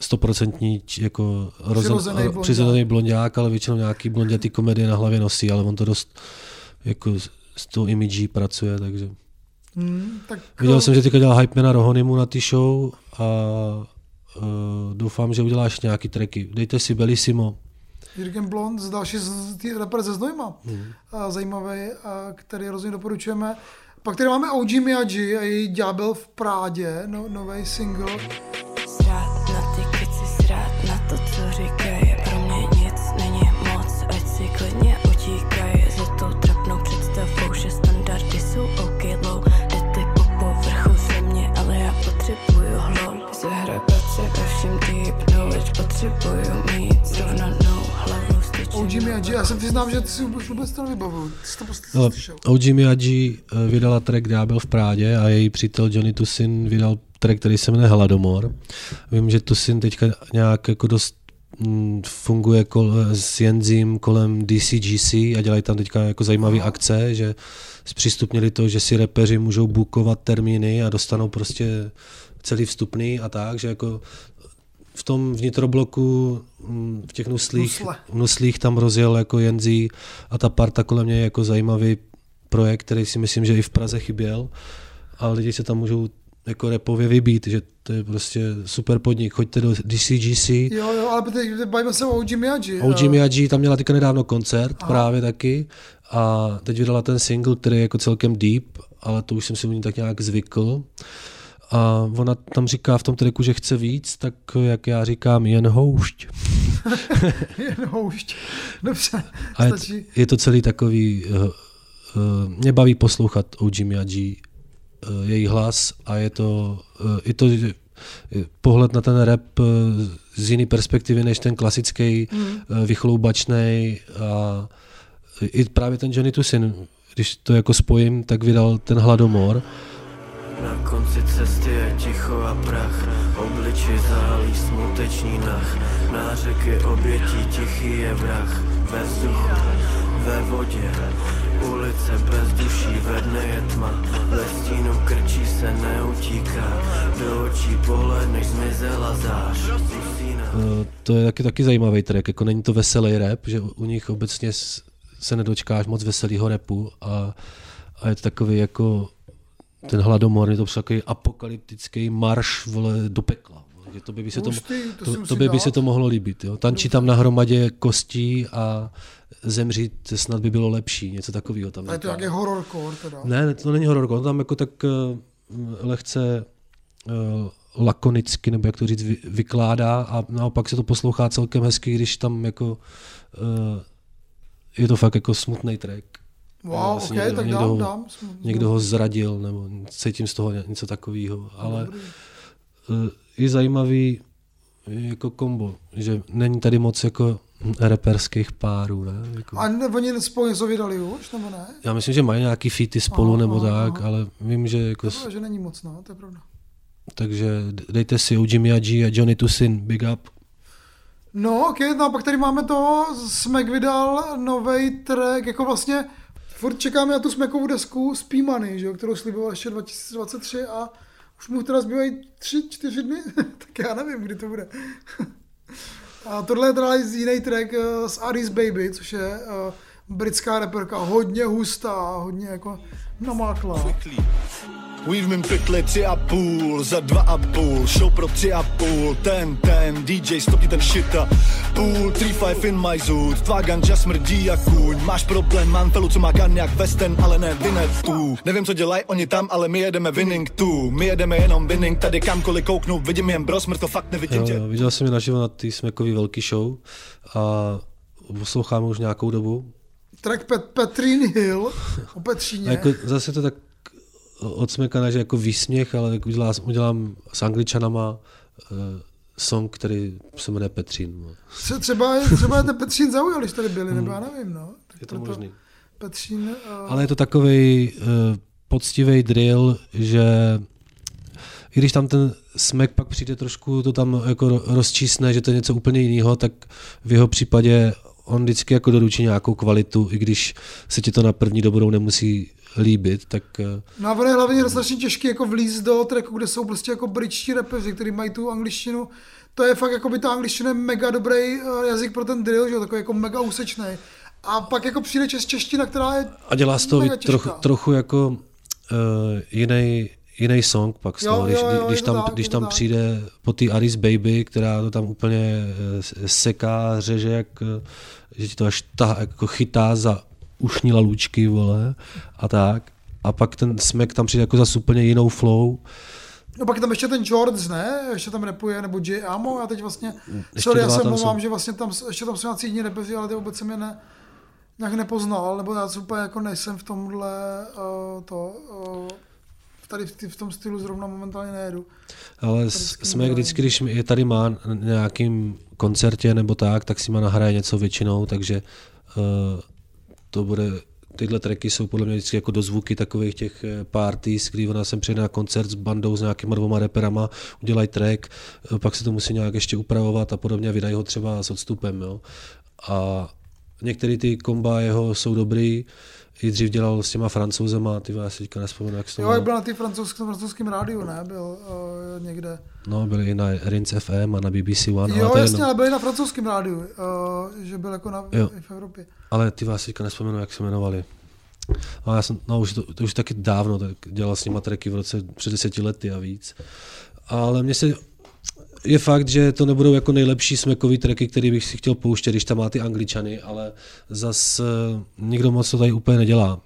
stoprocentní jako Přirozený rozen, přirozený blonďák, ale většinou nějaký blondětý komedie na hlavě nosí, ale on to dost jako s- tou imidží pracuje, takže Hmm, tak Viděl jsem, že teďka dělal hype na Rohonymu na ty show a uh, doufám, že uděláš nějaký tracky. Dejte si Bellissimo. Jürgen Blond, z další z, rapper ze Znojma, Hmm. a zajímavý, a který rozhodně doporučujeme. Pak tady máme OG Miyagi a její Ďábel v Prádě, no, nový single. Knowledge potřebuju mít srovnanou hlavu. styčenou OG Miyagi, já se přiznám, že ty si už vůbec to nevybavuju. Ty jsi to prostě No, slyšel. OG Miyagi eh, vydala track Ďábel v Prádě a její přítel Johnny Tusin vydal track, který se jmenuje Hladomor. Vím, že tu syn teďka nějak jako dost mm, funguje kol, s Jenzím kolem DCGC a dělají tam teďka jako zajímavé akce, že zpřístupnili to, že si repeři můžou bukovat termíny a dostanou prostě celý vstupný a tak, že jako v tom vnitrobloku, mm, v těch nuslích, Nusle. nuslích tam rozjel jako Jenzí a ta parta kolem něj je jako zajímavý projekt, který si myslím, že i v Praze chyběl a lidi se tam můžou jako repově vybít, že to je prostě super podnik. Choďte do DCGC, Jo, jo, ale teď bavíme se o OG Miyagi. OG eh, Miyagi tam měla teďka nedávno koncert Aha. právě taky a teď vydala ten single, který je jako celkem deep, ale to už jsem si u ní tak nějak zvykl. A ona tam říká v tom tracku, že chce víc, tak jak já říkám, jen houšť. Jen houšť. Dobře, A je, je to celý takový, uh, uh, mě baví poslouchat OG Miyagi, uh, její hlas a je to, uh, i to pohled na ten rap uh, z jiné perspektivy než ten klasický, Mm. uh, vychloubačnej a i právě ten Johnny Tusin, když to jako spojím, tak vydal ten Hladomor. Na konci cesty je ticho a prach. Obličej zálí smutečný nach Nářeky obětí tichý je vrah. Ve vzduchu, ve vodě. Ulice bez duší, ve dne je tma. Ve stínu krčí se neutíká. Do očí pohled, než zmizela zář. Uh, to je taky, taky zajímavý track, jako není to veselý rap, že u nich obecně se nedočkáš moc veselého rapu a, a je to takový jako ten hladomor, je to prostě takový apokalyptický marš vole, do pekla. Že to by, by se to, to to, by, by se to mohlo líbit. Jo. Tančí tam na hromadě kostí a zemřít snad by bylo lepší, něco takového tam. A je to říká. nějaký horrorcore teda. Ne, to není hororko, on tam jako tak uh, lehce uh, lakonicky, nebo jak to říct, vy, vykládá a naopak se to poslouchá celkem hezky, když tam jako uh, je to fakt jako smutný track. Wow, Asi ok, tak dám, ho, dám, někdo ho zradil, nebo cítím z toho něco takového, ale uh, je zajímavý jako kombo, že není tady moc jako reperských párů, ne? Jako. A ne, oni spolu něco vydali už, nebo ne? Já myslím, že mají nějaký featy spolu Aha, nebo aha, tak, ale vím, že jako... To je, že není moc, no, to je pravda. Takže dejte si OG Miyagi a Johnny Tusin, big up. No, ok, no a pak tady máme to, Smek vydal nový track, jako vlastně furt čekáme na tu Smekovu desku z P-Money, že jo, kterou sliboval ještě 2023 a už mu teda zbývají tři, čtyři dny, tak já nevím, kdy to bude. a tohle je teda jiný track eh, z Aris Baby, což je uh, britská reperka, hodně hustá, hodně jako namáklá. Weed v mým pytli tři a půl, za dva a půl, show pro tři a půl, ten, ten, DJ stopni ten shit a půl, three five in my zoot, tvá ganja smrdí jak kůň, máš problém, mám felu, co má gun jak Western, ale ne tu. Nevím, co dělají oni tam, ale my jedeme winning tu, my jedeme jenom winning, tady kamkoliv kouknu, vidím jen bro, smrt to fakt nevidím Jo, tě. jo, viděl jsem je naživo na té Smekový velký show a poslouchám už nějakou dobu. Track Pet, Petrin Hill o Petříně. A jako zase to tak odsmekané, že jako výsměch, ale jako udělám, udělám s angličanama uh, song, který se jmenuje Petřín. No. Tře- Třeba, třeba je ten Petřín zaujal, když tady byli, nebo já nevím, no. Tak Je to možný. Petřín, uh, Ale je to takový uh, poctivý drill, že i když tam ten smek pak přijde trošku, to tam jako ro- rozčísne, že to je něco úplně jiného, tak v jeho případě on vždycky jako doručí nějakou kvalitu, i když se ti to na první dobrou nemusí líbit, tak uh, No a ono je hlavně strašně těžké jako vlíz do tracku, kde jsou prostě jako britští rapeři, kteří mají tu angličtinu. To je fakt jako by ta angličtina je mega dobrý eh, jazyk pro ten drill, že jo, takový jako mega úsečný. A pak jako přijde čes čeština, která je a dělá z toho trochu, trochu jako uh, jiný jiný song pak z Jo, toho, když, jo, jo, když tam, tak, když tam tak. přijde po té Aris Baby, která to tam úplně eh, seká, řeže, jak, eh, že ti to až ta, jako chytá za ušní lalůčky, vole, a tak. A pak ten smek tam přijde jako za úplně jinou flow. No pak je tam ještě ten George, ne? Ještě tam repuje, nebo J. Amo, já teď vlastně, Ještě sorry, já se mluvám, že vlastně tam, ještě tam jsou nějací jiní repeři, ale ty vůbec jsem je ne, nějak nepoznal, nebo já úplně jako nejsem v tomhle, uh, to, uh, tady v, v tom stylu zrovna momentálně nejedu. Ale s- smek vždycky, když je tady má na nějakým koncertě nebo tak, tak si má nahraje něco většinou, takže uh, to bude tyhle tracky jsou podle mě vždycky jako dozvuky takových těch eh, parties, kdy ona sem přijde na koncert s bandou s nějakýma dvoma reperama, udělají track, eh, pak se to musí nějak ještě upravovat a podobně a vydají ho třeba s odstupem. Jo. A některé ty komba jeho jsou dobrý, i dřív dělal s těma francouzema, ty já si teďka nespomenu, jak se Jo, jak byl na ty francouzském, francouzském rádiu, ne? Byl uh, někde. No, byli i na Rinc FM a na BBC One. jo, ale jasně, jedno. ale byli na francouzském rádiu, uh, že byl jako na, Jo. v Evropě. Ale ty vás teďka nespomenu, jak se jmenovali. A já jsem, no už to, to už taky dávno, tak dělal s nima tracky v roce před deseti lety a víc. Ale mně se, je fakt, že to nebudou jako nejlepší smekový tracky, který bych si chtěl pouštět, když tam má ty angličany, ale zas eh, nikdo moc to tady úplně nedělá.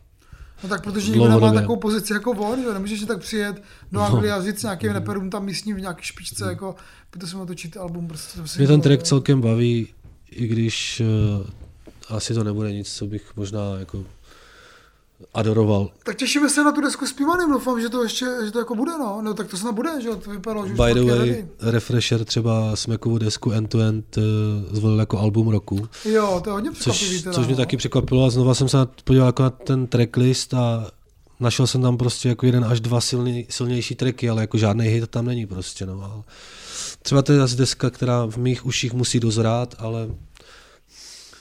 No tak protože nikdo nemá takovou pozici jako on, že nemůžeš si tak přijet do No. Anglie a říct nějakým reperům tam místním v nějaký špičce, jako pojďte si natočit album. Prostě, to Mě ten nikdo- track celkem baví, i když uh, asi to nebude nic, co bych možná jako adoroval. Tak těšíme se na tu desku s Pivanem, doufám, že to ještě, že to jako bude, no. No tak to snad bude, že jo, to vypadalo, že už By the way, ready. Refresher třeba smekovou desku End to End eh, zvolil jako album roku. Jo, to je hodně překvapivý Což, teda, což mě no. taky překvapilo a znova jsem se podíval jako na ten tracklist a našel jsem tam prostě jako jeden až dva silný, silnější tracky, ale jako žádný hit tam není prostě. No. Třeba to je zase deska, která v mých uších musí dozrát, ale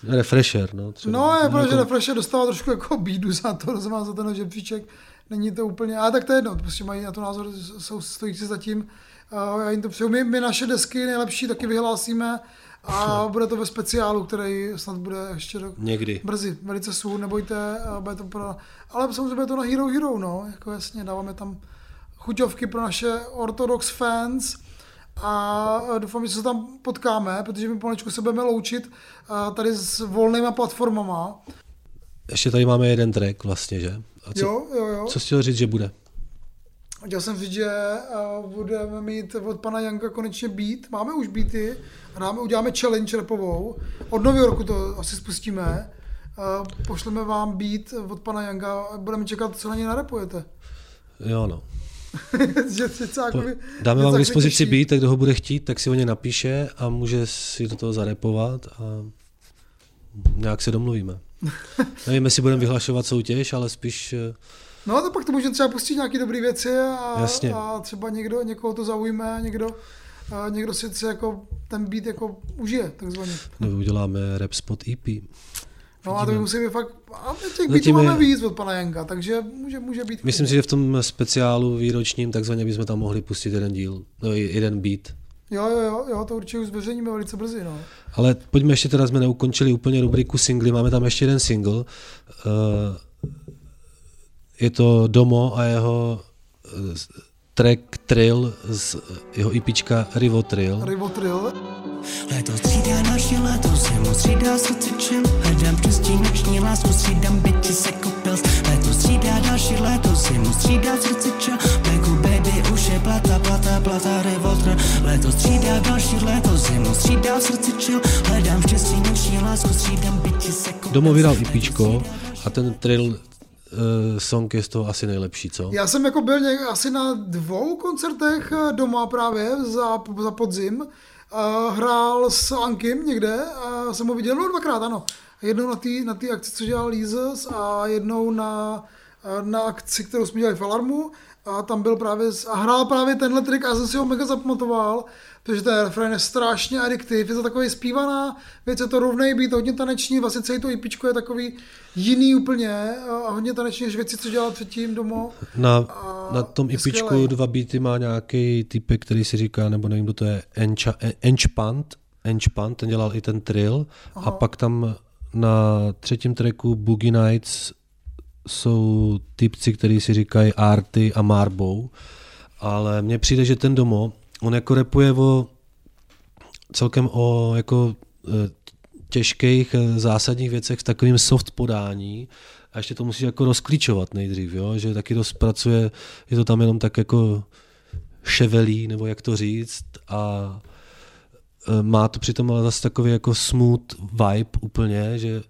refresher. No, třeba. No, je pravda, že jako, Refresher dostává trošku jako bídu za to, za za ten žebříček. Není to úplně, ale tak to je jedno, prostě mají na to názor, jsou stojí si zatím. A já jim to přeju. My, my naše desky nejlepší taky vyhlásíme a bude to ve speciálu, který snad bude ještě do... Někdy. brzy, velice soon, nebojte, a bude to pro... ale samozřejmě bude to na Hero Hero, no, jako jasně, dáváme tam chuťovky pro naše orthodox fans a doufám, že se tam potkáme, protože my pomalečku se budeme loučit a tady s volnýma platformama. Ještě tady máme jeden track vlastně, že? A co, Jo, jo, jo. co jsi chtěl říct, že bude? Chtěl jsem říct, že a, budeme mít od pana Janka konečně beat. Máme už beaty. A dáme, uděláme challenge repovou. Od nového roku to asi spustíme. Pošleme vám beat od pana Janka a budeme čekat, co na něj narepujete. Jo, no. že jakoby, dáme vám k dispozici beat, tak kdo ho bude chtít, tak si o ně napíše a může si do toho zarepovat a nějak se domluvíme. Nevím, jestli budeme vyhlašovat soutěž, ale spíš eh, No to pak to můžeme třeba pustit nějaké dobré věci a, Jasně. a třeba někdo, někoho to zaujme, někdo, a někdo si, si jako ten beat jako užije, takzvaně. nebo uděláme rap spot EP. No a to musíme fakt, a těch Zatím beatů je- máme víc od pana Janka, takže může, může být. Myslím si, že v tom speciálu výročním takzvaně bychom tam mohli pustit jeden díl, no, jeden beat. Jo, jo, jo, jo, to určitě už zveřejníme velice brzy, no. Ale pojďme ještě teda, jsme neukončili úplně rubriku singly, máme tam ještě jeden single. Uh, je to Domo a jeho uh, track Trill z jeho EPčka Rivo Trill. Rivotril. Léto střídá další léto, zimu střídá srdce chill Hledám přestí noční lásku, střídám bytě se kopils Léto střídá další léto, zimu střídá srdce chill Beku baby, už je plata, plata, plata, revoltr Léto střídá další léto, zimu střídá srdce chill Hledám štěstí noční lásku, střídám bytě se kopils Domo vydal EPčko a ten Trill song je z toho asi nejlepší, co? Já jsem jako byl něk, asi na dvou koncertech eh, doma právě za, za podzim. Uh, hrál s Ankim někde a jsem ho viděl, no dvakrát, ano. Jednou na té na tý akci, co dělal Lízes a jednou na, eh, na akci, kterou jsme dělali v Alarmu a tam byl právě, a hrál právě tenhle trik a já jsem si ho mega zapamatoval, protože ten refrén je strašně addiktiv, je to takový zpívaná věc, je to rovnej být hodně taneční, vlastně celý to IPčko je takový jiný úplně a hodně taneční než věci, co dělal předtím doma. Na, na tom EPčku skvělej. dva beaty má nějaký typek, který si říká, nebo nevím, kdo to je, Encha, Enchpant, Enchpant, ten dělal i ten trill. Aha. A pak tam na třetím tracku Boogie Nights jsou typci, kteří si říkají Arty a Marbow. Ale mně přijde, že ten Domo, on jako repuje o celkem o jako eh, těžkých eh, zásadních věcech v takovým soft podání a ještě to musí jako rozklíčovat nejdřív, jo? že taky dost pracuje, je to tam jenom tak jako ševelí, nebo jak to říct a eh, má to přitom ale zase takový jako smooth vibe úplně, že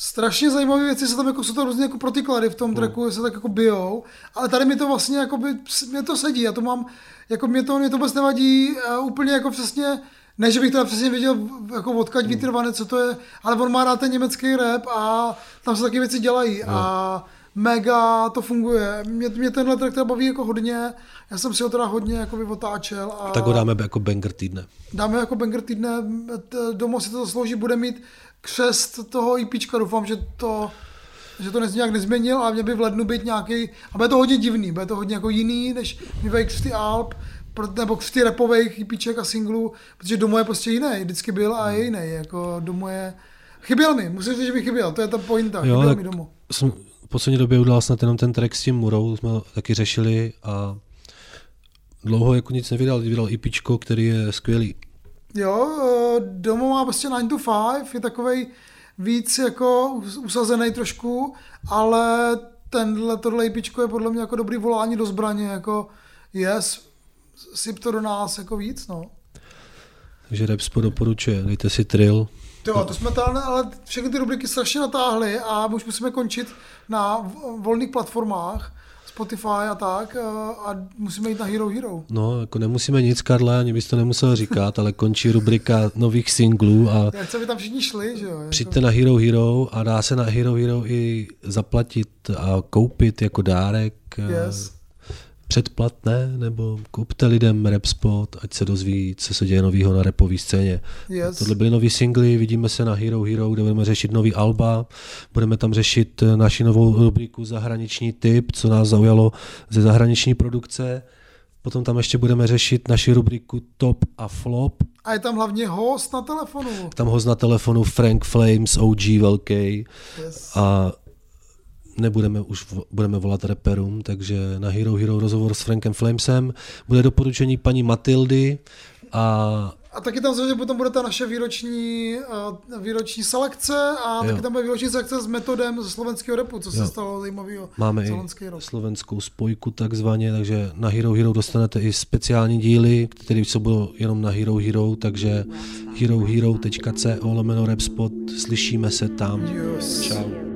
Strašně zajímavé věci se tam jako jsou to různě jako protiklady v tom tracku, se tak jako bijou, ale tady mi to vlastně jako by, mě to sedí, já to mám, jako mě to, mě to vůbec nevadí, a úplně jako přesně Ne, že bych to přesně věděl, jako odkaď vytrvané, co to je, ale on má rád ten německý rap a tam se taky věci dělají a mega to funguje. Mě, mě tenhle track teda baví jako hodně, já jsem si ho teda hodně jako otáčel. A Tak ho dáme jako banger týdne. dáme jako banger týdne, domů si to zaslouží, bude mít křest toho EPčka, doufám, že to že to nějak nezměnil a mě by v lednu být nějaký, a bude to hodně divný, bude to hodně jako jiný, než bývají křty Alp, pro- nebo křty repových EPček a singlů, protože Domo je prostě jiný, vždycky byl a je jiný, jako Domo je, chyběl mi, musím říct, že mi chyběl, to je ta pointa, Jo, chyběl mi Domo. jsem v poslední době udělal snad jenom ten track s tím Murou, jsme taky řešili a dlouho jako nic nevydal, vydal EPčko, který je skvělý. Jo, eh, Domo má prostě 9 to 5, je takovej víc jako us- usazený trošku, ale tenhle, tohle EPčko je podle mě jako dobrý volání do zbraně, jako yes, syp to do nás jako víc, no. Takže Repspo doporučuje, dejte si trill. Jo, to jsme tady, ale všechny ty rubriky strašně natáhly a už musíme končit na volných platformách, Spotify a tak eh, a musíme jít na Hero Hero. No, jako nemusíme nic, Karle, ani bys to nemusel říkat, ale končí rubrika nových singlů a Já chci, tam všichni šli, že jo. jako- přijďte na Hero Hero a dá se na Hero Hero i zaplatit a koupit jako dárek. eh, Yes. Předplatné, nebo kupte lidem Repspot, ať se dozví, co se děje novýho na repové scéně. Yes. Tohle byly nový singly, vidíme se na Hero Hero, kde budeme řešit nový alba, budeme tam řešit eh, naši novou rubriku Zahraniční typ, co nás zaujalo ze zahraniční produkce. Potom tam ještě budeme řešit naši rubriku Top a Flop. A je tam hlavně host na telefonu. Tam host na telefonu Frank Flames, OG velký. Yes. A nebudeme už budeme volat reperům, takže na Hero Hero rozhovor s Frankem Flamesem bude doporučení paní Matildy a A taky tam samozřejmě potom bude ta naše výroční, uh, výroční selekce a Jo. taky tam bude výroční selekce s metodem ze slovenského repu, co se Jo. stalo zajímavého máme i rok. slovenskou spojku takzvaně, takže na Hero Hero dostanete i speciální díly, které jsou budou jenom na Hero Hero, takže herohero.co lomeno Repspot, slyšíme se tam. Yes. Čau.